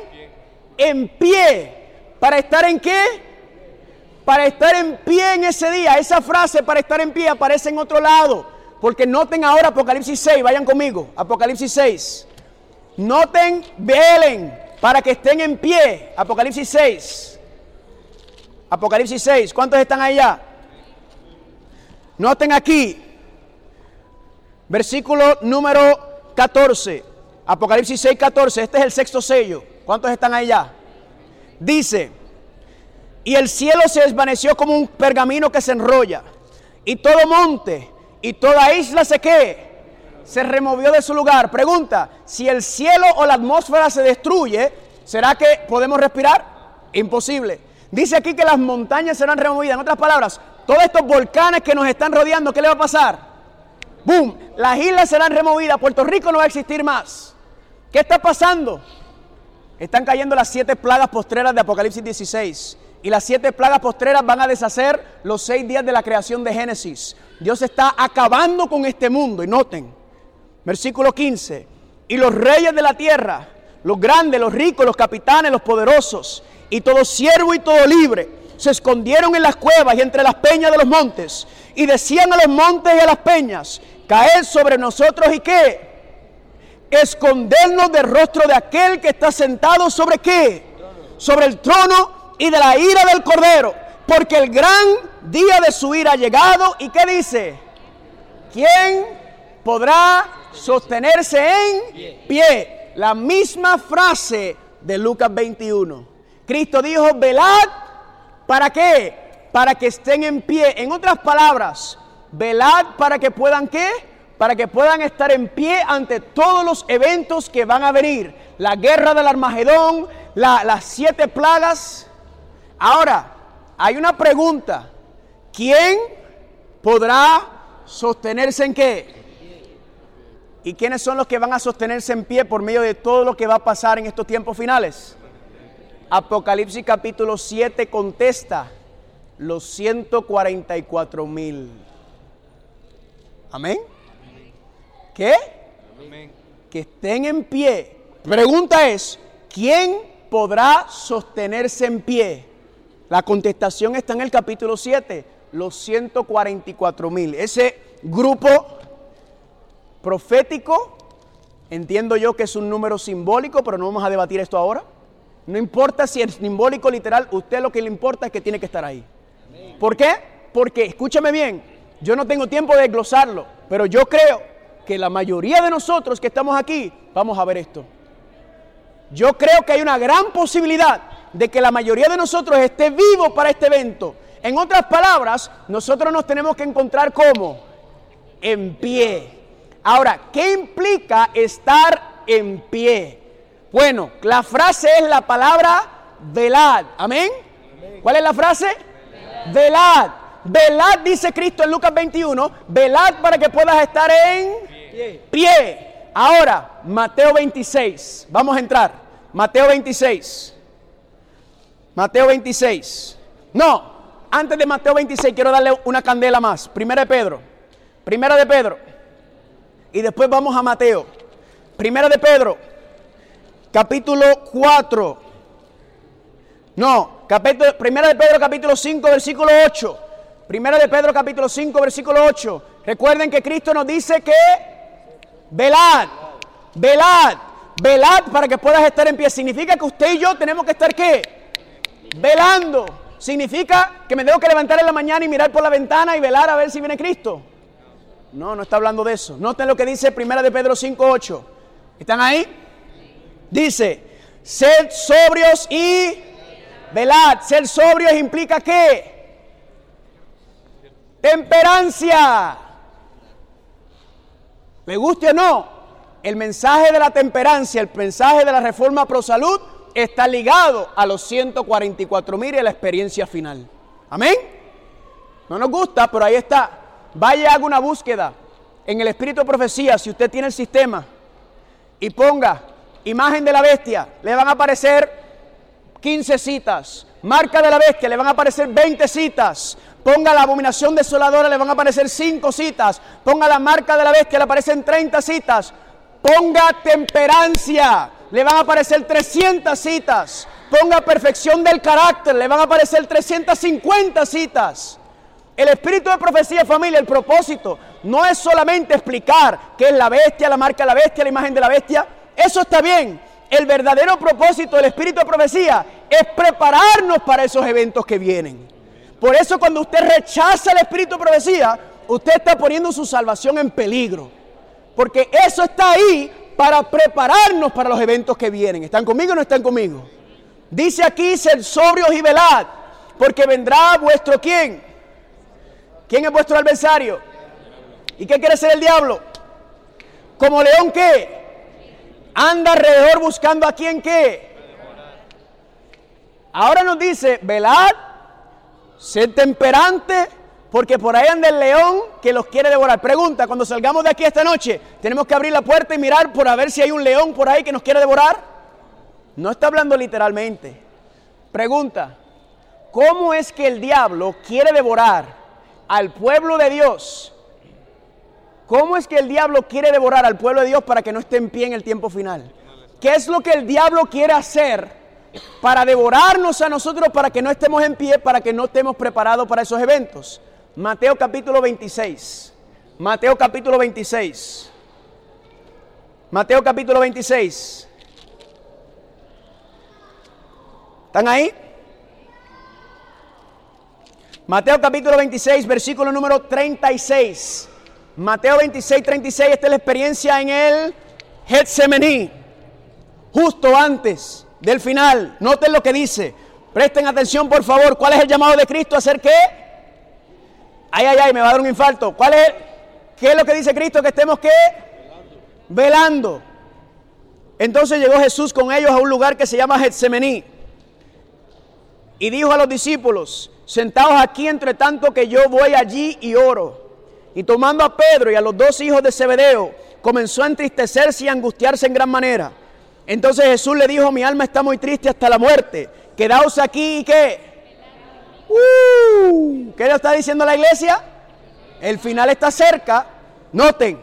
en pie. ¿Para estar en qué? para estar en pie en ese día. Esa frase para estar en pie aparece en otro lado. Porque noten ahora Apocalipsis 6, vayan conmigo, Apocalipsis 6. Noten, velen, para que estén en pie. Apocalipsis 6. Apocalipsis 6, ¿cuántos están allá? Noten aquí, versículo número 14. Apocalipsis 6, 14. Este es el sexto sello. ¿Cuántos están allá? Dice, y el cielo se desvaneció como un pergamino que se enrolla. Y todo monte y toda isla se qué? Se removió de su lugar. Pregunta, si el cielo o la atmósfera se destruye, ¿será que podemos respirar? Imposible. Dice aquí que las montañas serán removidas. En otras palabras, todos estos volcanes que nos están rodeando, ¿qué le va a pasar? ¡Boom! Las islas serán removidas. Puerto Rico no va a existir más. ¿Qué está pasando? Están cayendo las siete plagas postreras de Apocalipsis 16 y las siete plagas postreras van a deshacer los seis días de la creación de Génesis. Dios está acabando con este mundo. Y noten, versículo 15, y los reyes de la tierra, los grandes, los ricos, los capitanes, los poderosos, y todo siervo y todo libre, se escondieron en las cuevas y entre las peñas de los montes, y decían a los montes y a las peñas, caed sobre nosotros y qué? Escondernos del rostro de aquel que está sentado sobre qué? Sobre el trono y de la ira del cordero, porque el gran día de su ira ha llegado. ¿Y qué dice? ¿Quién podrá sostenerse en pie? La misma frase de Lucas 21. Cristo dijo, velad, ¿para qué? Para que estén en pie. En otras palabras, velad para que puedan qué? Para que puedan estar en pie ante todos los eventos que van a venir. La guerra del Armagedón, las siete plagas. Ahora, hay una pregunta. ¿Quién podrá sostenerse en qué? ¿Y quiénes son los que van a sostenerse en pie por medio de todo lo que va a pasar en estos tiempos finales? Apocalipsis capítulo 7 contesta los 144 mil. Amén. ¿Qué? Que estén en pie. Pregunta es, ¿quién podrá sostenerse en pie? La contestación está en el capítulo 7, los 144 mil. Ese grupo profético, entiendo yo que es un número simbólico, pero no vamos a debatir esto ahora. No importa si es simbólico o literal, usted lo que le importa es que tiene que estar ahí. ¿Por qué? Porque, escúchame bien, yo no tengo tiempo de desglosarlo, pero yo creo que la mayoría de nosotros que estamos aquí vamos a ver esto. Yo creo que hay una gran posibilidad de que la mayoría de nosotros esté vivo para este evento. En otras palabras, nosotros nos tenemos que encontrar como en pie. Ahora, ¿qué implica estar en pie? Bueno, la frase es la palabra velad. ¿Amén? ¿Cuál es la frase? Velad. Velad, dice Cristo en Lucas 21. Velad para que puedas estar en pie. Ahora, Mateo 26. Vamos a entrar. Mateo 26. Mateo 26. No, antes de Mateo 26 quiero darle una candela más. Primera de Pedro. Primera de Pedro. Y después vamos a Mateo. Primera de Pedro. Capítulo 4. No, capítulo, primera de Pedro capítulo 5 versículo 8. Primera de Pedro capítulo 5 versículo 8. Recuerden que Cristo nos dice que velad, velad, velad para que puedas estar en pie. Significa que usted y yo tenemos que estar qué? Velando. Significa que me tengo que levantar en la mañana y mirar por la ventana y velar a ver si viene Cristo. No, no está hablando de eso. Noten lo que dice Primera de Pedro 5, 8. ¿Están ahí? Dice, sed sobrios y velad. Ser sobrios implica qué? Temperancia. ¿Le guste o no? El mensaje de la temperancia, el mensaje de la reforma pro salud está ligado a los 144 mil y a la experiencia final. Amén. No nos gusta, pero ahí está. Vaya haga una búsqueda en el espíritu de profecía, si usted tiene el sistema, y ponga imagen de la bestia, le van a aparecer 15 citas. Marca de la bestia, le van a aparecer 20 citas. Ponga la abominación desoladora, le van a aparecer 5 citas. Ponga la marca de la bestia, le aparecen 30 citas. Ponga temperancia, le van a aparecer 300 citas. Ponga perfección del carácter, le van a aparecer 350 citas. El espíritu de profecía, familia, el propósito no es solamente explicar qué es la bestia, la marca de la bestia, la imagen de la bestia. Eso está bien. El verdadero propósito del espíritu de profecía es prepararnos para esos eventos que vienen. Por eso cuando usted rechaza el espíritu de profecía, usted está poniendo su salvación en peligro. Porque eso está ahí para prepararnos para los eventos que vienen. ¿Están conmigo o no están conmigo? Dice aquí, ser sobrios y velad, porque vendrá vuestro quién. ¿Quién es vuestro adversario? ¿Y qué quiere ser el diablo? Como león que anda alrededor buscando a quien qué. Ahora nos dice, velad, sed temperante, porque por ahí anda el león que los quiere devorar. Pregunta, cuando salgamos de aquí esta noche, ¿tenemos que abrir la puerta y mirar por a ver si hay un león por ahí que nos quiere devorar? No está hablando literalmente. Pregunta, cómo es que el diablo quiere devorar al pueblo de Dios. ¿Cómo es que el diablo quiere devorar al pueblo de Dios para que no esté en pie en el tiempo final? ¿Qué es lo que el diablo quiere hacer para devorarnos a nosotros para que no estemos en pie, para que no estemos preparados para esos eventos? Mateo capítulo 26. Mateo capítulo 26. Mateo capítulo 26. ¿Están ahí? Mateo capítulo 26, versículo número 36. Mateo 26, 36, esta es la experiencia en el Getsemaní, justo antes del final. Noten lo que dice. Presten atención, por favor. ¿Cuál es el llamado de Cristo a hacer qué? Ay, ay, ay, me va a dar un infarto. ¿Cuál es? ¿Qué es lo que dice Cristo? Que estemos qué? Velando. Entonces llegó Jesús con ellos a un lugar que se llama Getsemaní. Y dijo a los discípulos, sentados aquí entre tanto que yo voy allí y oro. Y tomando a Pedro y a los dos hijos de Zebedeo, comenzó a entristecerse y a angustiarse en gran manera. Entonces Jesús le dijo, mi alma está muy triste hasta la muerte. Quedaos aquí y qué. Uh, ¿Qué le está diciendo la iglesia? El final está cerca. Noten,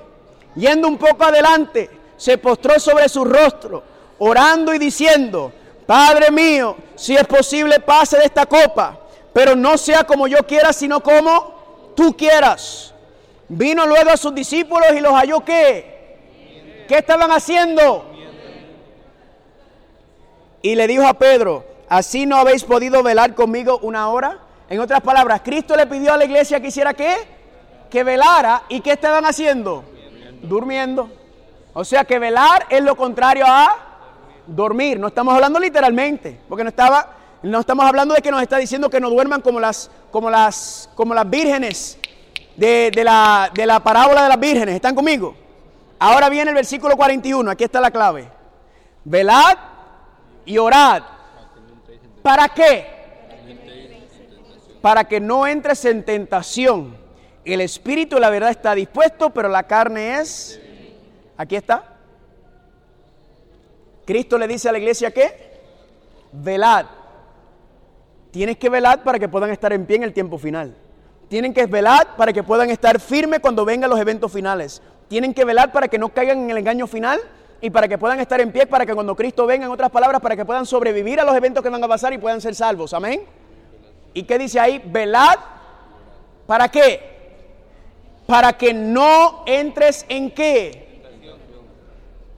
yendo un poco adelante, se postró sobre su rostro, orando y diciendo, Padre mío, si es posible, pase de esta copa, pero no sea como yo quiera, sino como tú quieras. Vino luego a sus discípulos y los halló qué? ¿Qué estaban haciendo? Y le dijo a Pedro, ¿así no habéis podido velar conmigo una hora? En otras palabras, Cristo le pidió a la iglesia que hiciera qué? Que velara. ¿Y qué estaban haciendo? Durmiendo. O sea que velar es lo contrario a dormir. No estamos hablando literalmente, porque no estaba, no estamos hablando de que nos está diciendo que no duerman como las, como las, como las vírgenes de, la, de la parábola de las vírgenes. ¿Están conmigo? Ahora viene el versículo 41, aquí está la clave. Velad y orad. ¿Para qué? Para que no entres en tentación. El espíritu, la verdad, está dispuesto, pero la carne es... Aquí está. Cristo le dice a la iglesia que velad. Tienes que velar para que puedan estar en pie en el tiempo final. Tienen que velar para que puedan estar firmes cuando vengan los eventos finales. Tienen que velar para que no caigan en el engaño final y para que puedan estar en pie, para que cuando Cristo venga, en otras palabras, para que puedan sobrevivir a los eventos que van a pasar y puedan ser salvos. Amén. ¿Y qué dice ahí? Velad. ¿Para qué? Para que no entres en qué.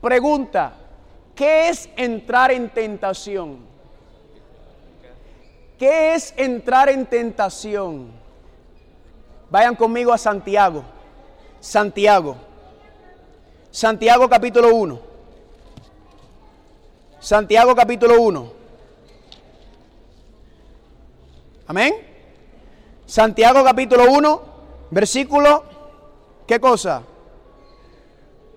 Pregunta. ¿Qué es entrar en tentación? ¿Qué es entrar en tentación? Vayan conmigo a Santiago. Santiago. Santiago capítulo 1. Santiago capítulo 1. Amén. Santiago capítulo 1, versículo, ¿qué cosa?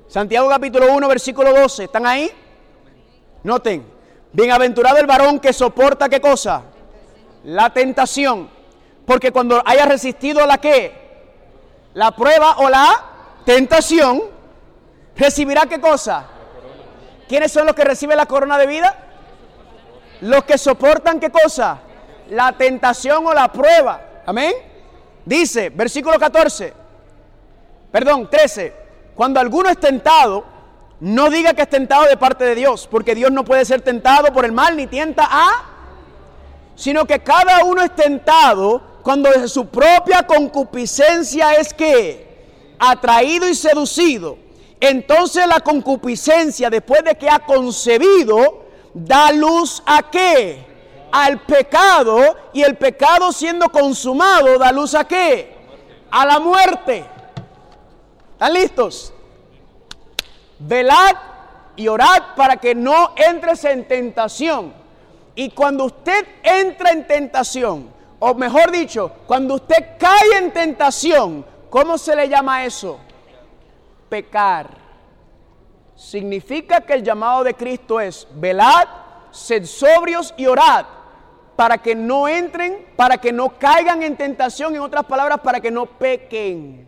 Santiago capítulo 1, versículo 12. ¿Están ahí? Noten. Bienaventurado el varón que soporta qué cosa? La tentación. Porque cuando haya resistido la qué? La prueba o la tentación, recibirá qué cosa? ¿Quiénes son los que reciben la corona de vida? Los que soportan qué cosa? La tentación o la prueba. Amén. Dice, versículo 14, perdón, 13, cuando alguno es tentado, no diga que es tentado de parte de Dios, porque Dios no puede ser tentado por el mal ni tienta a, sino que cada uno es tentado cuando de su propia concupiscencia es que atraído y seducido. Entonces la concupiscencia, después de que ha concebido, da luz a qué? Al pecado. Y el pecado siendo consumado, da luz a qué? A la muerte. ¿Están listos? Velad y orad para que no entres en tentación. Y cuando usted entra en tentación, o mejor dicho, cuando usted cae en tentación, ¿cómo se le llama eso? Pecar. Significa que el llamado de Cristo es velad, sed sobrios y orad para que no entren, para que no caigan en tentación, en otras palabras, para que no pequen.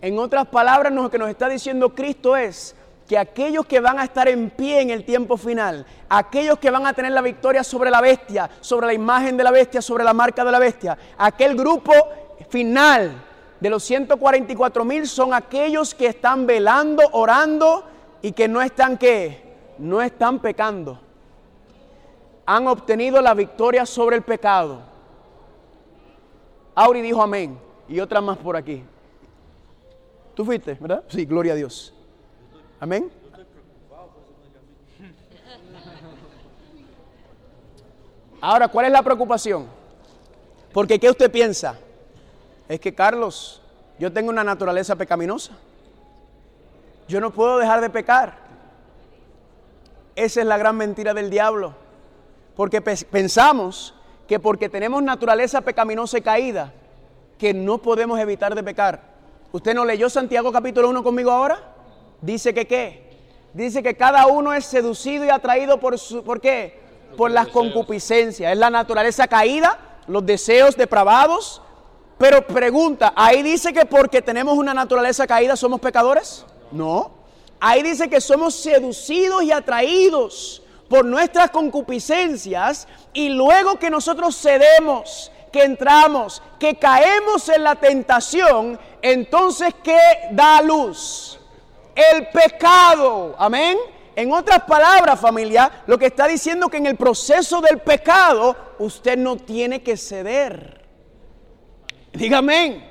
En otras palabras, lo que nos está diciendo Cristo es, que aquellos que van a estar en pie en el tiempo final, aquellos que van a tener la victoria sobre la bestia, sobre la imagen de la bestia, sobre la marca de la bestia, aquel grupo final de los 144 mil son aquellos que están velando, orando y que no están qué, no están pecando. Han obtenido la victoria sobre el pecado. Auri dijo amén y otra más por aquí. Tú fuiste, ¿verdad? Sí, gloria a Dios. Amén. Ahora, ¿cuál es la preocupación? Porque ¿qué usted piensa? Es que, Carlos, yo tengo una naturaleza pecaminosa. Yo no puedo dejar de pecar. Esa es la gran mentira del diablo. Porque pensamos que porque tenemos naturaleza pecaminosa y caída, que no podemos evitar de pecar. ¿Usted no leyó Santiago capítulo 1 conmigo ahora? Dice que qué? Dice que cada uno es seducido y atraído por su, ¿por qué? Por las concupiscencias. Es la naturaleza caída, los deseos depravados. Pero pregunta, ¿ahí dice que porque tenemos una naturaleza caída somos pecadores? No. Ahí dice que somos seducidos y atraídos por nuestras concupiscencias y luego que nosotros cedemos, que entramos, que caemos en la tentación, entonces ¿qué da luz? el pecado. Amén. En otras palabras, familia, lo que está diciendo que en el proceso del pecado usted no tiene que ceder. Dígame.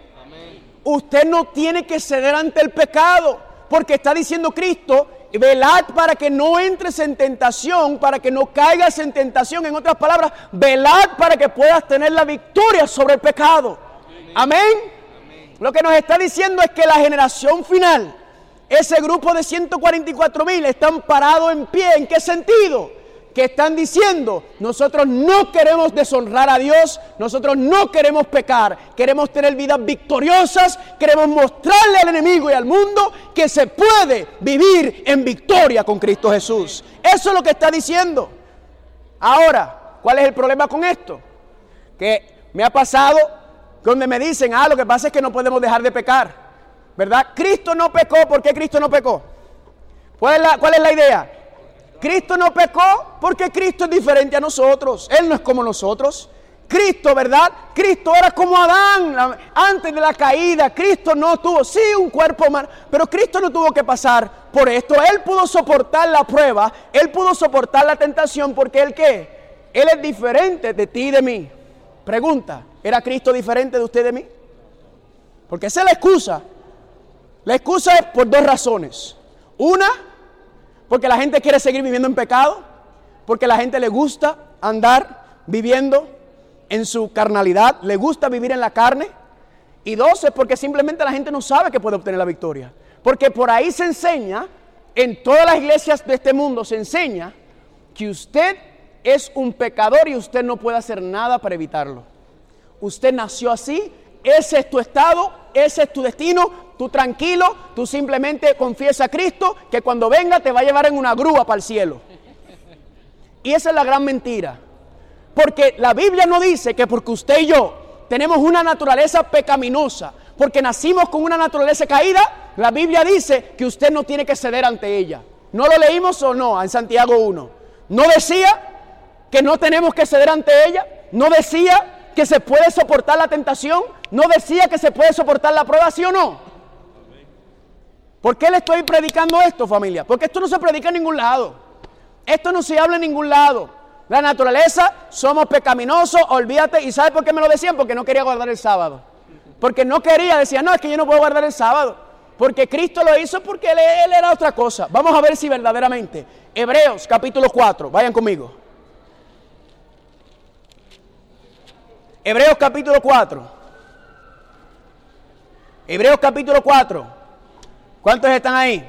Usted no tiene que ceder ante el pecado, porque está diciendo Cristo, velad para que no entres en tentación, para que no caigas en tentación. En otras palabras, velad para que puedas tener la victoria sobre el pecado. Amén. Lo que nos está diciendo es que la generación final, ese grupo de 144 mil están parados en pie. ¿En qué sentido? Que están diciendo, nosotros no queremos deshonrar a Dios, nosotros no queremos pecar, queremos tener vidas victoriosas, queremos mostrarle al enemigo y al mundo que se puede vivir en victoria con Cristo Jesús. Eso es lo que está diciendo. Ahora, ¿cuál es el problema con esto? Que me ha pasado donde me dicen, ah, lo que pasa es que no podemos dejar de pecar. ¿verdad? Cristo no pecó, ¿por qué Cristo no pecó? ¿Cuál es, la, ¿Cuál es la idea? Cristo no pecó porque Cristo es diferente a nosotros. Él no es como nosotros. Cristo, ¿verdad? Cristo era como Adán antes de la caída. Cristo no tuvo, sí, un cuerpo humano, pero Cristo no tuvo que pasar por esto. Él pudo soportar la prueba, él pudo soportar la tentación porque él qué? Él es diferente de ti y de mí. Pregunta, ¿era Cristo diferente de usted y de mí? Porque esa es la excusa la excusa es por dos razones. Una, porque la gente quiere seguir viviendo en pecado, porque la gente le gusta andar viviendo en su carnalidad, le gusta vivir en la carne. Y dos, es porque simplemente la gente no sabe que puede obtener la victoria. Porque por ahí se enseña, en todas las iglesias de este mundo se enseña que usted es un pecador y usted no puede hacer nada para evitarlo. Usted nació así, ese es tu estado, ese es tu destino, tú tranquilo, tú simplemente confiesa a Cristo que cuando venga te va a llevar en una grúa para el cielo. Y esa es la gran mentira. Porque la Biblia no dice que porque usted y yo tenemos una naturaleza pecaminosa, porque nacimos con una naturaleza caída, la Biblia dice que usted no tiene que ceder ante ella. ¿No lo leímos o no en Santiago 1? ¿No decía que no tenemos que ceder ante ella? ¿No decía que se puede soportar la tentación? ¿No decía que se puede soportar la prueba, sí o no? ¿Por qué le estoy predicando esto, familia? Porque esto no se predica en ningún lado. Esto no se habla en ningún lado. La naturaleza, somos pecaminosos, olvídate. ¿Y sabe por qué me lo decían? Porque no quería guardar el sábado. Porque no quería, decía, no, es que yo no puedo guardar el sábado. Porque Cristo lo hizo porque él, él era otra cosa. Vamos a ver si verdaderamente. Hebreos capítulo 4, vayan conmigo. Hebreos capítulo 4. Hebreos capítulo 4. ¿Cuántos están ahí?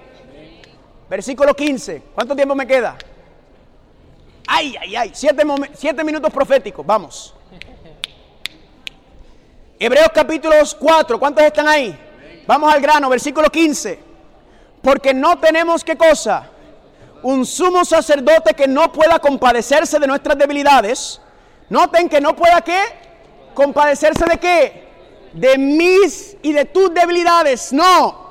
Versículo 15. ¿Cuánto tiempo me queda? Ay, ay, ay. Siete, minutos proféticos. Vamos. Hebreos capítulo 4. ¿Cuántos están ahí? Vamos al grano. Versículo 15. Porque no tenemos qué cosa. Un sumo sacerdote que no pueda compadecerse de nuestras debilidades. Noten que no pueda qué. Compadecerse de qué. De mis y de tus debilidades. No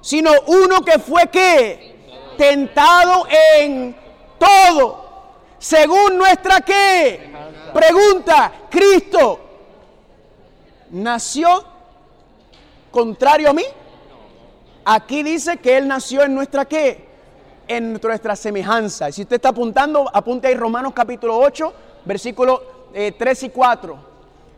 sino uno que fue que tentado en todo, según nuestra qué. Pregunta, Cristo nació contrario a mí. Aquí dice que Él nació en nuestra qué? En nuestra semejanza. Y si usted está apuntando, apunte ahí Romanos capítulo 8, versículos 3 eh, y 4.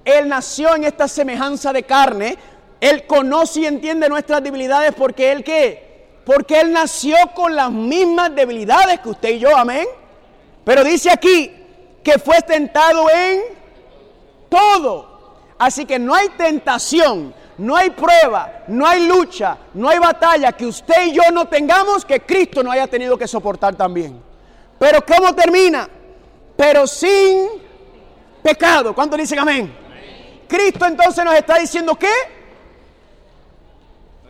Él nació en esta semejanza de carne. Él conoce y entiende nuestras debilidades porque Él qué? Porque Él nació con las mismas debilidades que usted y yo, amén. Pero dice aquí que fue tentado en todo. Así que no hay tentación, no hay prueba, no hay lucha, no hay batalla que usted y yo no tengamos que Cristo no haya tenido que soportar también. Pero ¿cómo termina? Pero sin pecado. ¿Cuántos dicen amén? Cristo entonces nos está diciendo que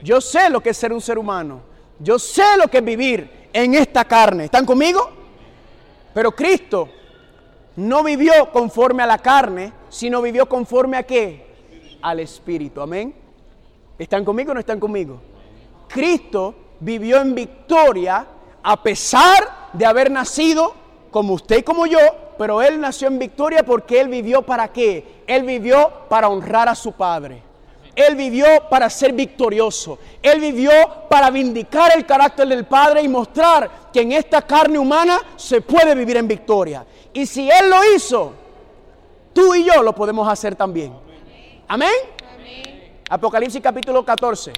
yo sé lo que es ser un ser humano. Yo sé lo que es vivir en esta carne. ¿Están conmigo? Pero Cristo no vivió conforme a la carne, sino vivió conforme a qué? Al Espíritu. Amén. ¿Están conmigo o no están conmigo? Cristo vivió en victoria a pesar de haber nacido como usted y como yo, pero Él nació en victoria porque Él vivió para qué? Él vivió para honrar a su Padre. Él vivió para ser victorioso. Él vivió para vindicar el carácter del Padre y mostrar que en esta carne humana se puede vivir en victoria. Y si Él lo hizo, tú y yo lo podemos hacer también. Amén. Apocalipsis capítulo 14.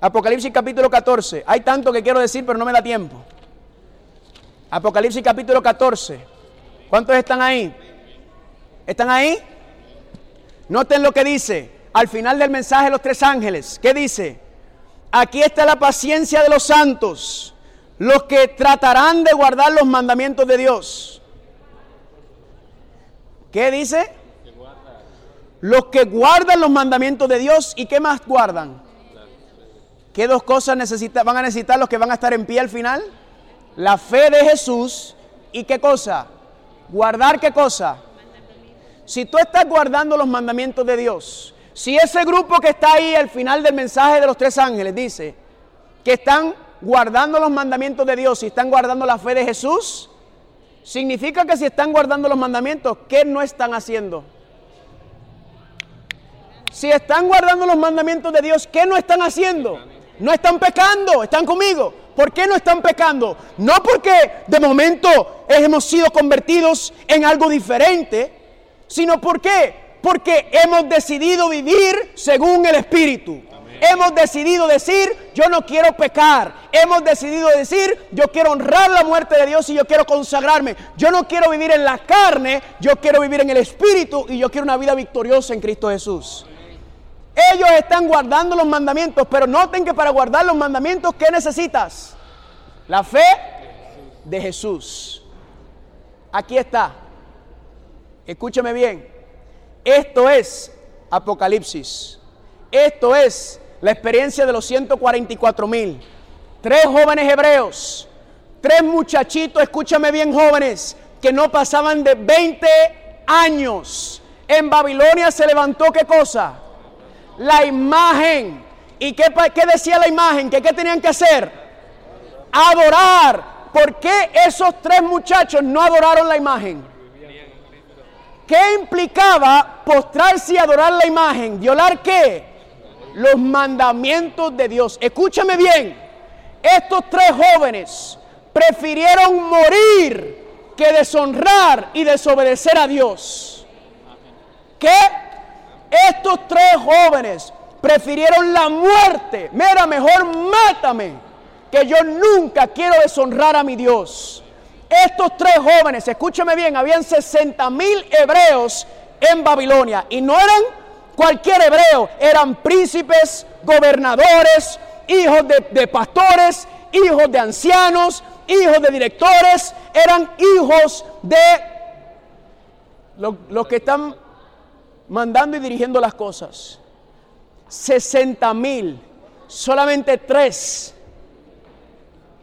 Apocalipsis capítulo 14. Hay tanto que quiero decir, pero no me da tiempo. Apocalipsis capítulo 14. ¿Cuántos están ahí? ¿Están ahí? Noten lo que dice al final del mensaje de los tres ángeles. ¿Qué dice? Aquí está la paciencia de los santos, los que tratarán de guardar los mandamientos de Dios. ¿Qué dice? Los que guardan los mandamientos de Dios y qué más guardan. ¿Qué dos cosas van a necesitar los que van a estar en pie al final? La fe de Jesús y qué cosa. Guardar qué cosa. Si tú estás guardando los mandamientos de Dios, si ese grupo que está ahí al final del mensaje de los tres ángeles dice que están guardando los mandamientos de Dios y están guardando la fe de Jesús, significa que si están guardando los mandamientos, ¿qué no están haciendo? Si están guardando los mandamientos de Dios, ¿qué no están haciendo? No están pecando, están conmigo. ¿Por qué no están pecando? No porque de momento hemos sido convertidos en algo diferente, sino porque porque hemos decidido vivir según el Espíritu. Hemos decidido decir, yo no quiero pecar. Hemos decidido decir, yo quiero honrar la muerte de Dios y yo quiero consagrarme. Yo no quiero vivir en la carne, yo quiero vivir en el Espíritu y yo quiero una vida victoriosa en Cristo Jesús. Ellos están guardando los mandamientos, pero noten que para guardar los mandamientos, ¿qué necesitas? La fe de Jesús. Aquí está. Escúchame bien. Esto es Apocalipsis. Esto es la experiencia de los 144 mil. Tres jóvenes hebreos. Tres muchachitos, escúchame bien jóvenes, que no pasaban de 20 años. En Babilonia se levantó qué cosa? La imagen. ¿Y qué, decía la imagen? ¿Que, ¿Qué tenían que hacer? Adorar. ¿Por qué esos tres muchachos no adoraron la imagen? ¿Qué implicaba postrarse y adorar la imagen? ¿Violar qué? Los mandamientos de Dios. Escúchame bien. Estos tres jóvenes prefirieron morir que deshonrar y desobedecer a Dios. ¿Qué? Estos tres jóvenes prefirieron la muerte. Mira, mejor mátame, que yo nunca quiero deshonrar a mi Dios. Estos tres jóvenes, escúchame bien, habían 60 mil hebreos en Babilonia y no eran cualquier hebreo, eran príncipes, gobernadores, hijos de, pastores, hijos de ancianos, hijos de directores, eran hijos de los que están mandando y dirigiendo las cosas. 60 mil, solamente tres.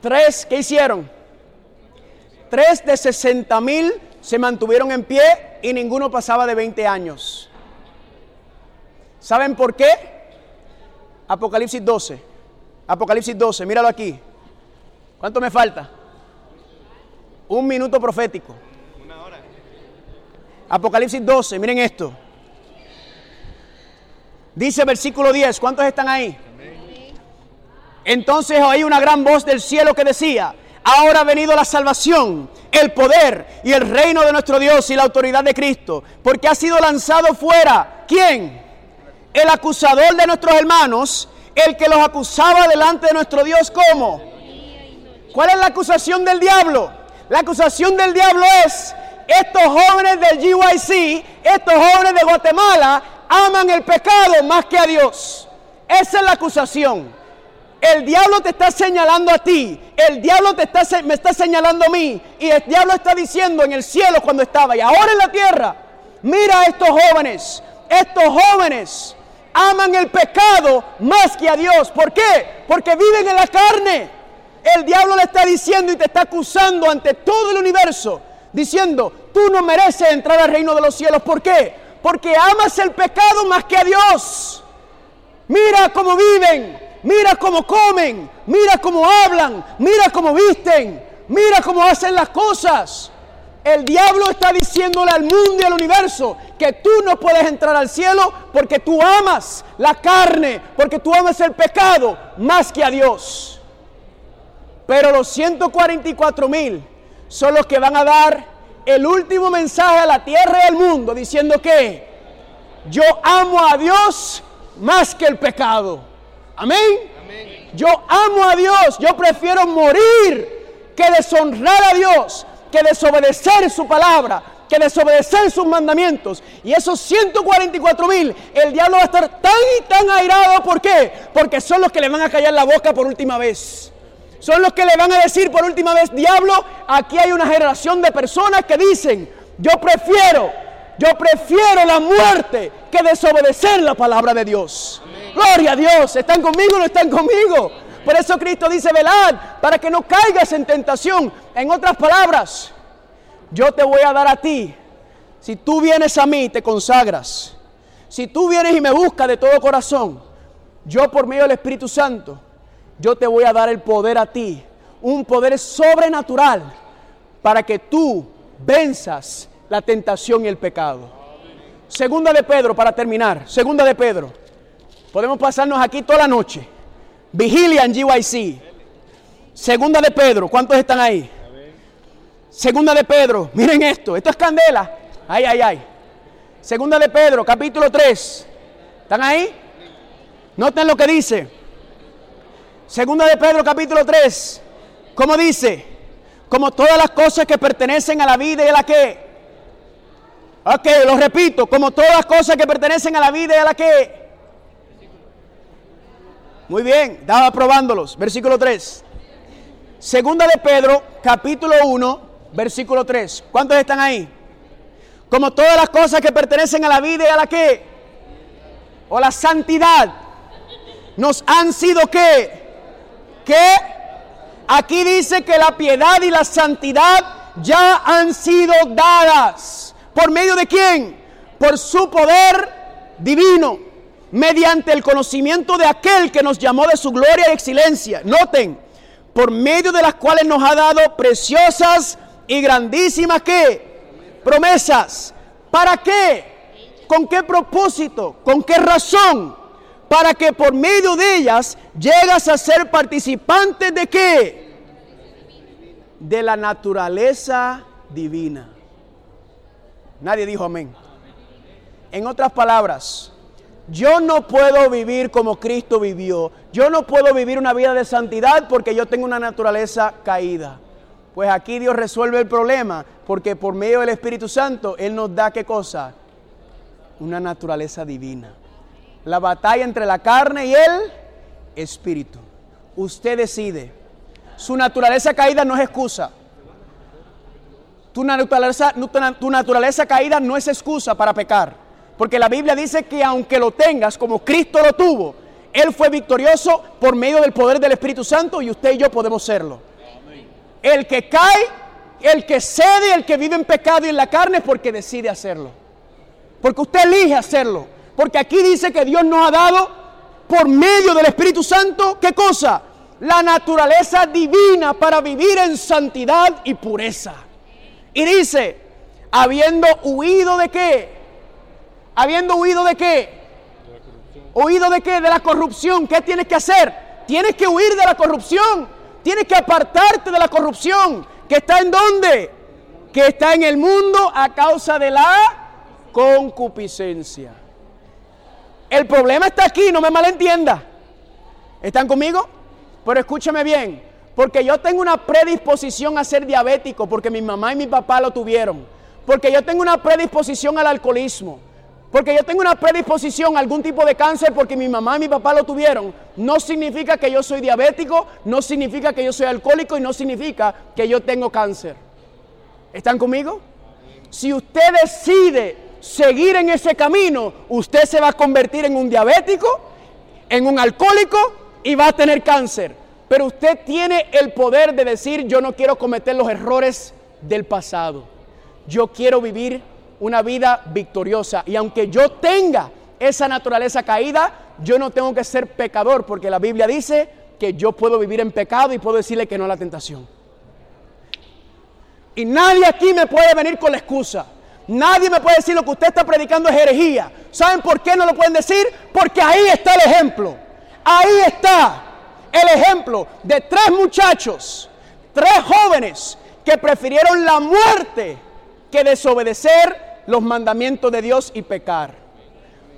Tres, ¿qué hicieron? Tres de 60 mil se mantuvieron en pie y ninguno pasaba de 20 años. ¿Saben por qué? Apocalipsis 12. Apocalipsis 12, míralo aquí. ¿Cuánto me falta? Un minuto profético. Una hora. Apocalipsis 12, miren esto. Dice versículo 10, ¿cuántos están ahí? Entonces oí una gran voz del cielo que decía, ahora ha venido la salvación, el poder y el reino de nuestro Dios y la autoridad de Cristo, porque ha sido lanzado fuera, ¿quién? El acusador de nuestros hermanos, el que los acusaba delante de nuestro Dios, ¿cómo? ¿Cuál es la acusación del diablo? La acusación del diablo es, estos jóvenes del GYC, estos jóvenes de Guatemala, aman el pecado más que a Dios. Esa es la acusación. El diablo te está señalando a ti, el diablo te está, me está señalando a mí, y el diablo está diciendo en el cielo cuando estaba y ahora en la tierra, mira a estos jóvenes, estos jóvenes aman el pecado más que a Dios. ¿Por qué? Porque viven en la carne. El diablo le está diciendo y te está acusando ante todo el universo, diciendo, tú no mereces entrar al reino de los cielos. ¿Por qué? Porque amas el pecado más que a Dios. Mira cómo viven, mira cómo comen, mira cómo hablan, mira cómo visten, mira cómo hacen las cosas. El diablo está diciéndole al mundo y al universo que tú no puedes entrar al cielo porque tú amas la carne, porque tú amas el pecado más que a Dios. Pero los 144 mil son los que van a dar el último mensaje a la tierra y al mundo diciendo que yo amo a Dios más que el pecado. Amén. Yo amo a Dios. Yo prefiero morir que deshonrar a Dios, que desobedecer su palabra, que desobedecer sus mandamientos. Y esos 144 mil, el diablo va a estar tan y tan airado. ¿Por qué? Porque son los que le van a callar la boca por última vez son los que le van a decir por última vez, diablo, aquí hay una generación de personas que dicen, yo prefiero, yo prefiero la muerte que desobedecer la palabra de Dios. Gloria a Dios, ¿están conmigo o no están conmigo? Por eso Cristo dice, velad, para que no caigas en tentación. En otras palabras, yo te voy a dar a ti, si tú vienes a mí, te consagras. Si tú vienes y me buscas de todo corazón, yo por medio del Espíritu Santo, yo te voy a dar el poder a ti, un poder sobrenatural para que tú venzas la tentación y el pecado. Segunda de Pedro, para terminar, segunda de Pedro. Podemos pasarnos aquí toda la noche. Vigilia en GYC. Segunda de Pedro, ¿cuántos están ahí? Segunda de Pedro, miren esto, esto es candela. Ay, ay, ay. Segunda de Pedro, capítulo 3. ¿Están ahí? Noten lo que dice. Segunda de Pedro capítulo 3. ¿Cómo dice? Como todas las cosas que pertenecen a la vida y a la que. Ok, lo repito. Como todas las cosas que pertenecen a la vida y a la que. Muy bien, estaba probándolos. Versículo 3. Segunda de Pedro, capítulo 1, versículo 3. ¿Cuántos están ahí? Como todas las cosas que pertenecen a la vida y a la que. O la santidad. Nos han sido que que aquí dice que la piedad y la santidad ya han sido dadas. ¿Por medio de quién? Por su poder divino, mediante el conocimiento de aquel que nos llamó de su gloria y excelencia. Noten, por medio de las cuales nos ha dado preciosas y grandísimas ¿qué? promesas. ¿Para qué? ¿Con qué propósito? ¿Con qué razón? Para que por medio de ellas llegas a ser participante de qué? De la naturaleza divina. Nadie dijo amén. En otras palabras, yo no puedo vivir como Cristo vivió. Yo no puedo vivir una vida de santidad porque yo tengo una naturaleza caída. Pues aquí Dios resuelve el problema porque por medio del Espíritu Santo Él nos da qué cosa? Una naturaleza divina la batalla entre la carne y el espíritu. Usted decide. Su naturaleza caída no es excusa. Tu naturaleza, tu naturaleza caída no es excusa para pecar. Porque la Biblia dice que aunque lo tengas como Cristo lo tuvo, Él fue victorioso por medio del poder del Espíritu Santo y usted y yo podemos serlo. El que cae, el que cede, el que vive en pecado y en la carne es porque decide hacerlo. Porque usted elige hacerlo. Porque aquí dice que Dios nos ha dado por medio del Espíritu Santo, ¿qué cosa? la naturaleza divina para vivir en santidad y pureza. Y dice, habiendo huido de qué? Habiendo huido de qué? ¿Huido de qué? De la corrupción. ¿Qué tienes que hacer? Tienes que huir de la corrupción. Tienes que apartarte de la corrupción. ¿Que está en dónde? Que está en el mundo a causa de la concupiscencia. El problema está aquí, no me malentienda. ¿Están conmigo? Pero escúchame bien, porque yo tengo una predisposición a ser diabético, porque mi mamá y mi papá lo tuvieron. Porque yo tengo una predisposición al alcoholismo. Porque yo tengo una predisposición a algún tipo de cáncer porque mi mamá y mi papá lo tuvieron. No significa que yo soy diabético, no significa que yo soy alcohólico y no significa que yo tengo cáncer. ¿Están conmigo? Si usted decide seguir en ese camino, usted se va a convertir en un diabético, en un alcohólico y va a tener cáncer. Pero usted tiene el poder de decir, yo no quiero cometer los errores del pasado. Yo quiero vivir una vida victoriosa. Y aunque yo tenga esa naturaleza caída, yo no tengo que ser pecador, porque la Biblia dice que yo puedo vivir en pecado y puedo decirle que no a la tentación. Y nadie aquí me puede venir con la excusa. Nadie me puede decir lo que usted está predicando es herejía. ¿Saben por qué no lo pueden decir? Porque ahí está el ejemplo. Ahí está el ejemplo de tres muchachos, tres jóvenes que prefirieron la muerte que desobedecer los mandamientos de Dios y pecar.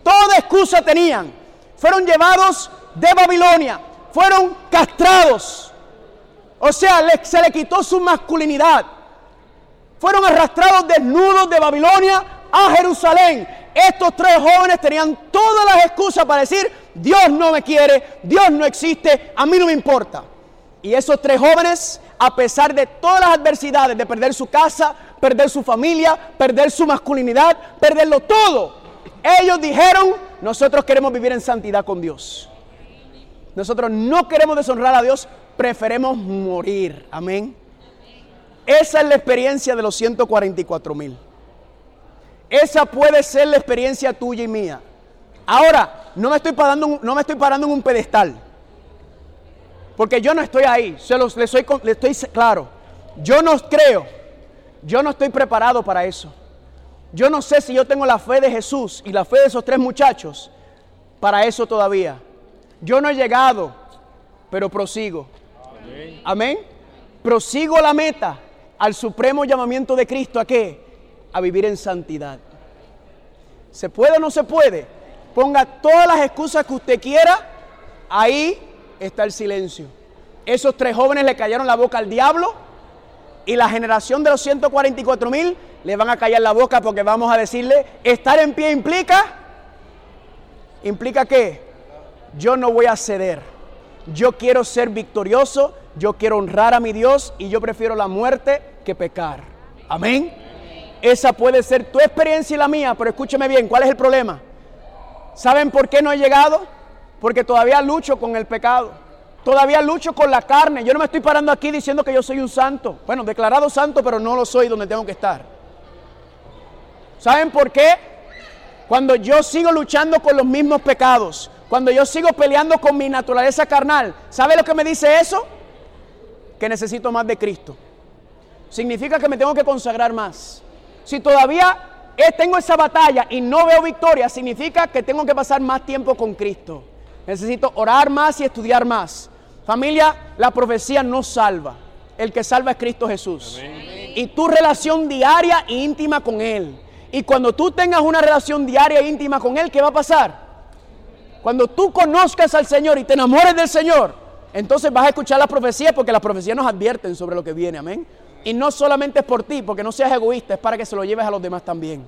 Toda excusa tenían. Fueron llevados de Babilonia, fueron castrados. O sea, se le quitó su masculinidad. Fueron arrastrados desnudos de Babilonia a Jerusalén. Estos tres jóvenes tenían todas las excusas para decir, Dios no me quiere, Dios no existe, a mí no me importa. Y esos tres jóvenes, a pesar de todas las adversidades de perder su casa, perder su familia, perder su masculinidad, perderlo todo, ellos dijeron, nosotros queremos vivir en santidad con Dios. Nosotros no queremos deshonrar a Dios, preferemos morir. Amén. Esa es la experiencia de los 144 mil. Esa puede ser la experiencia tuya y mía. Ahora, no me estoy parando, no me estoy parando en un pedestal. Porque yo no estoy ahí. Se los, le, soy, estoy claro. Yo no creo. Yo no estoy preparado para eso. Yo no sé si yo tengo la fe de Jesús y la fe de esos tres muchachos para eso todavía. Yo no he llegado, pero prosigo. Amén. Prosigo la meta al supremo llamamiento de Cristo a qué? a vivir en santidad. ¿Se puede o no se puede? Ponga todas las excusas que usted quiera, ahí está el silencio. Esos tres jóvenes le callaron la boca al diablo y la generación de los 144 mil le van a callar la boca porque vamos a decirle, estar en pie implica, implica que yo no voy a ceder, yo quiero ser victorioso, yo quiero honrar a mi Dios y yo prefiero la muerte que pecar. Amén. Esa puede ser tu experiencia y la mía, pero escúcheme bien, ¿cuál es el problema? ¿Saben por qué no he llegado? Porque todavía lucho con el pecado. Todavía lucho con la carne. Yo no me estoy parando aquí diciendo que yo soy un santo. Bueno, declarado santo, pero no lo soy donde tengo que estar. ¿Saben por qué? Cuando yo sigo luchando con los mismos pecados, cuando yo sigo peleando con mi naturaleza carnal, ¿sabe lo que me dice eso? Que necesito más de Cristo. Significa que me tengo que consagrar más. Si todavía tengo esa batalla y no veo victoria, significa que tengo que pasar más tiempo con Cristo. Necesito orar más y estudiar más. Familia, la profecía no salva. El que salva es Cristo Jesús. Y tu relación diaria e íntima con Él. Y cuando tú tengas una relación diaria e íntima con Él, ¿qué va a pasar? Cuando tú conozcas al Señor y te enamores del Señor, entonces vas a escuchar las profecías porque las profecías nos advierten sobre lo que viene. Amén. Y no solamente es por ti, porque no seas egoísta, es para que se lo lleves a los demás también.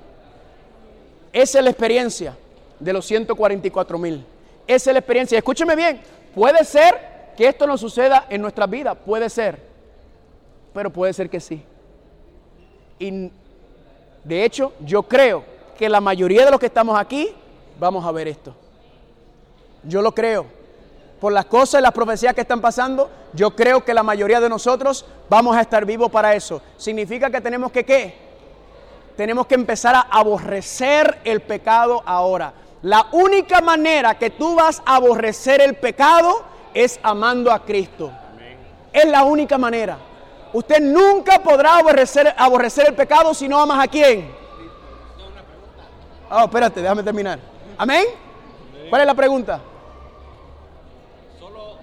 Esa es la experiencia de los 144 mil. Esa es la experiencia. Escúcheme bien, puede ser que esto no suceda en nuestra vida, puede ser, pero puede ser que sí. Y de hecho, yo creo que la mayoría de los que estamos aquí vamos a ver esto. Yo lo creo por las cosas y las profecías que están pasando, yo creo que la mayoría de nosotros vamos a estar vivos para eso. Significa que tenemos que qué? Tenemos que empezar a aborrecer el pecado ahora. La única manera que tú vas a aborrecer el pecado es amando a Cristo. Es la única manera. Usted nunca podrá aborrecer, el pecado si no amas a quién. Oh, espérate, déjame terminar. ¿Amén? ¿Cuál es la pregunta? Solo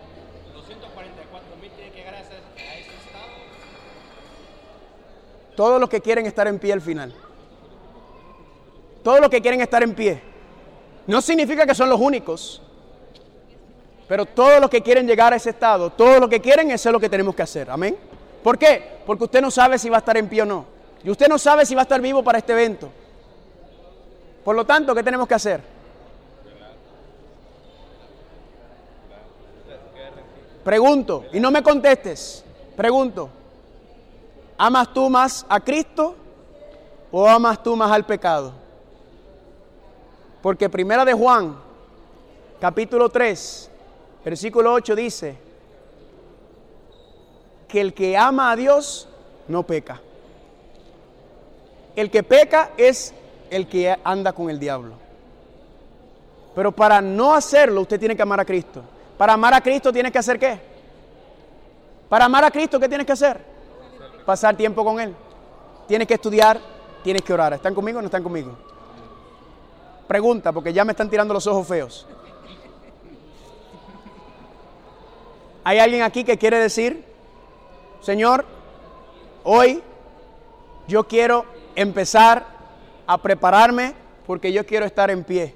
244 mil tiene que llegar a ese, a ese estado. Todos los que quieren estar en pie al final. Todos los que quieren estar en pie. No significa que son los únicos. Pero todos los que quieren llegar a ese estado, todos los que quieren, eso es lo que tenemos que hacer. Amén. ¿Por qué? Porque usted no sabe si va a estar en pie o no. Y usted no sabe si va a estar vivo para este evento. Por lo tanto, ¿qué tenemos que hacer? Pregunto, y no me contestes. Pregunto, ¿amas tú más a Cristo o amas tú más al pecado? Porque primera de Juan, capítulo 3, versículo 8 dice que el que ama a Dios no peca. El que peca es el que anda con el diablo. Pero para no hacerlo, usted tiene que amar a Cristo. Para amar a Cristo tienes que hacer qué? Para amar a Cristo, ¿qué tienes que hacer? Pasar tiempo con Él. Tienes que estudiar, tienes que orar. ¿Están conmigo o no están conmigo? Pregunta, porque ya me están tirando los ojos feos. ¿Hay alguien aquí que quiere decir, Señor, hoy yo quiero empezar a prepararme porque yo quiero estar en pie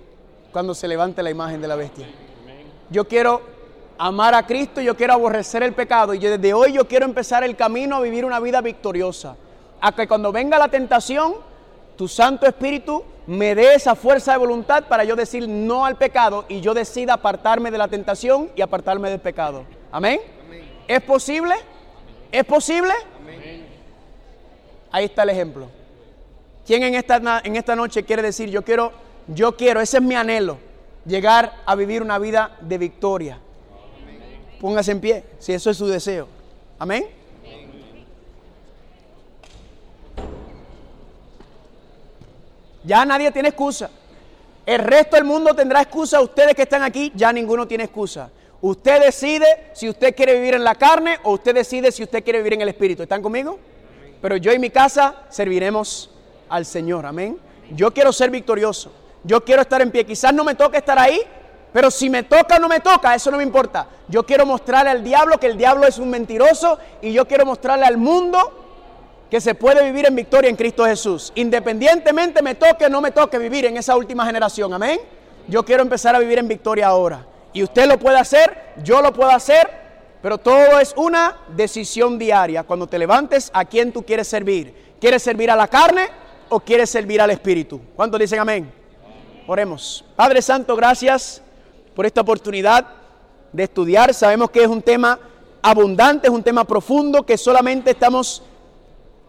cuando se levante la imagen de la bestia? Yo quiero amar a Cristo, yo quiero aborrecer el pecado y yo desde hoy yo quiero empezar el camino a vivir una vida victoriosa. A que cuando venga la tentación, tu Santo Espíritu me dé esa fuerza de voluntad para yo decir no al pecado y yo decida apartarme de la tentación y apartarme del pecado. Amén. ¿Es posible? ¿Es posible? Ahí está el ejemplo. ¿Quién en esta, en esta noche quiere decir yo quiero, yo quiero, ese es mi anhelo, llegar a vivir una vida de victoria? Póngase en pie, si eso es su deseo. Amén. Ya nadie tiene excusa. El resto del mundo tendrá excusa. Ustedes que están aquí, ya ninguno tiene excusa. Usted decide si usted quiere vivir en la carne o usted decide si usted quiere vivir en el Espíritu. ¿Están conmigo? Pero yo y mi casa serviremos al Señor. Amén. Yo quiero ser victorioso. Yo quiero estar en pie. Quizás no me toque estar ahí, pero si me toca o no me toca, eso no me importa. Yo quiero mostrarle al diablo que el diablo es un mentiroso y yo quiero mostrarle al mundo que se puede vivir en victoria en Cristo Jesús. Independientemente me toque o no me toque vivir en esa última generación. Amén. Yo quiero empezar a vivir en victoria ahora. Y usted lo puede hacer, yo lo puedo hacer, pero todo es una decisión diaria. Cuando te levantes, ¿a quién tú quieres servir? ¿Quieres servir a la carne o quieres servir al Espíritu? ¿Cuántos dicen amén? Oremos. Padre Santo, gracias por esta oportunidad de estudiar. Sabemos que es un tema abundante, es un tema profundo, que solamente estamos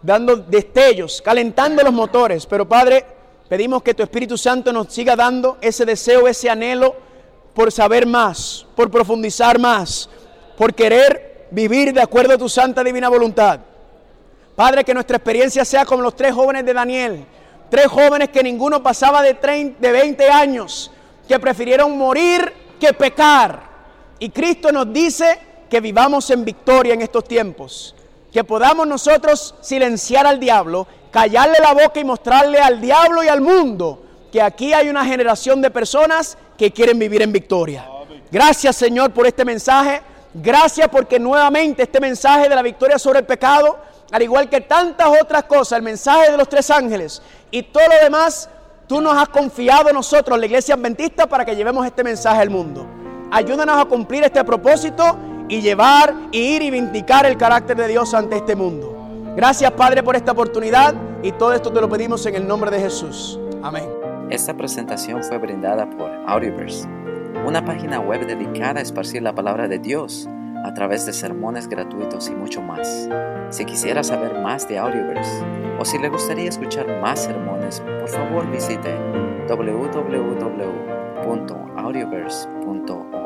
dando destellos, calentando los motores. Pero Padre, pedimos que tu Espíritu Santo nos siga dando ese deseo, ese anhelo por saber más, por profundizar más, por querer vivir de acuerdo a tu santa divina voluntad. Padre, que nuestra experiencia sea como los tres jóvenes de Daniel, tres jóvenes que ninguno pasaba de, 30, de 20 años, que prefirieron morir que pecar. Y Cristo nos dice que vivamos en victoria en estos tiempos que podamos nosotros silenciar al diablo, callarle la boca y mostrarle al diablo y al mundo que aquí hay una generación de personas que quieren vivir en victoria. Gracias Señor por este mensaje. Gracias porque nuevamente este mensaje de la victoria sobre el pecado, al igual que tantas otras cosas, el mensaje de los tres ángeles y todo lo demás, tú nos has confiado a nosotros, la iglesia adventista, para que llevemos este mensaje al mundo. Ayúdanos a cumplir este propósito y llevar, ir y vindicar el carácter de Dios ante este mundo. Gracias Padre por esta oportunidad y todo esto te lo pedimos en el nombre de Jesús. Amén. Esta presentación fue brindada por Audioverse, una página web dedicada a esparcir la palabra de Dios a través de sermones gratuitos y mucho más. Si quisiera saber más de Audioverse o si le gustaría escuchar más sermones, por favor visite www.audioverse.org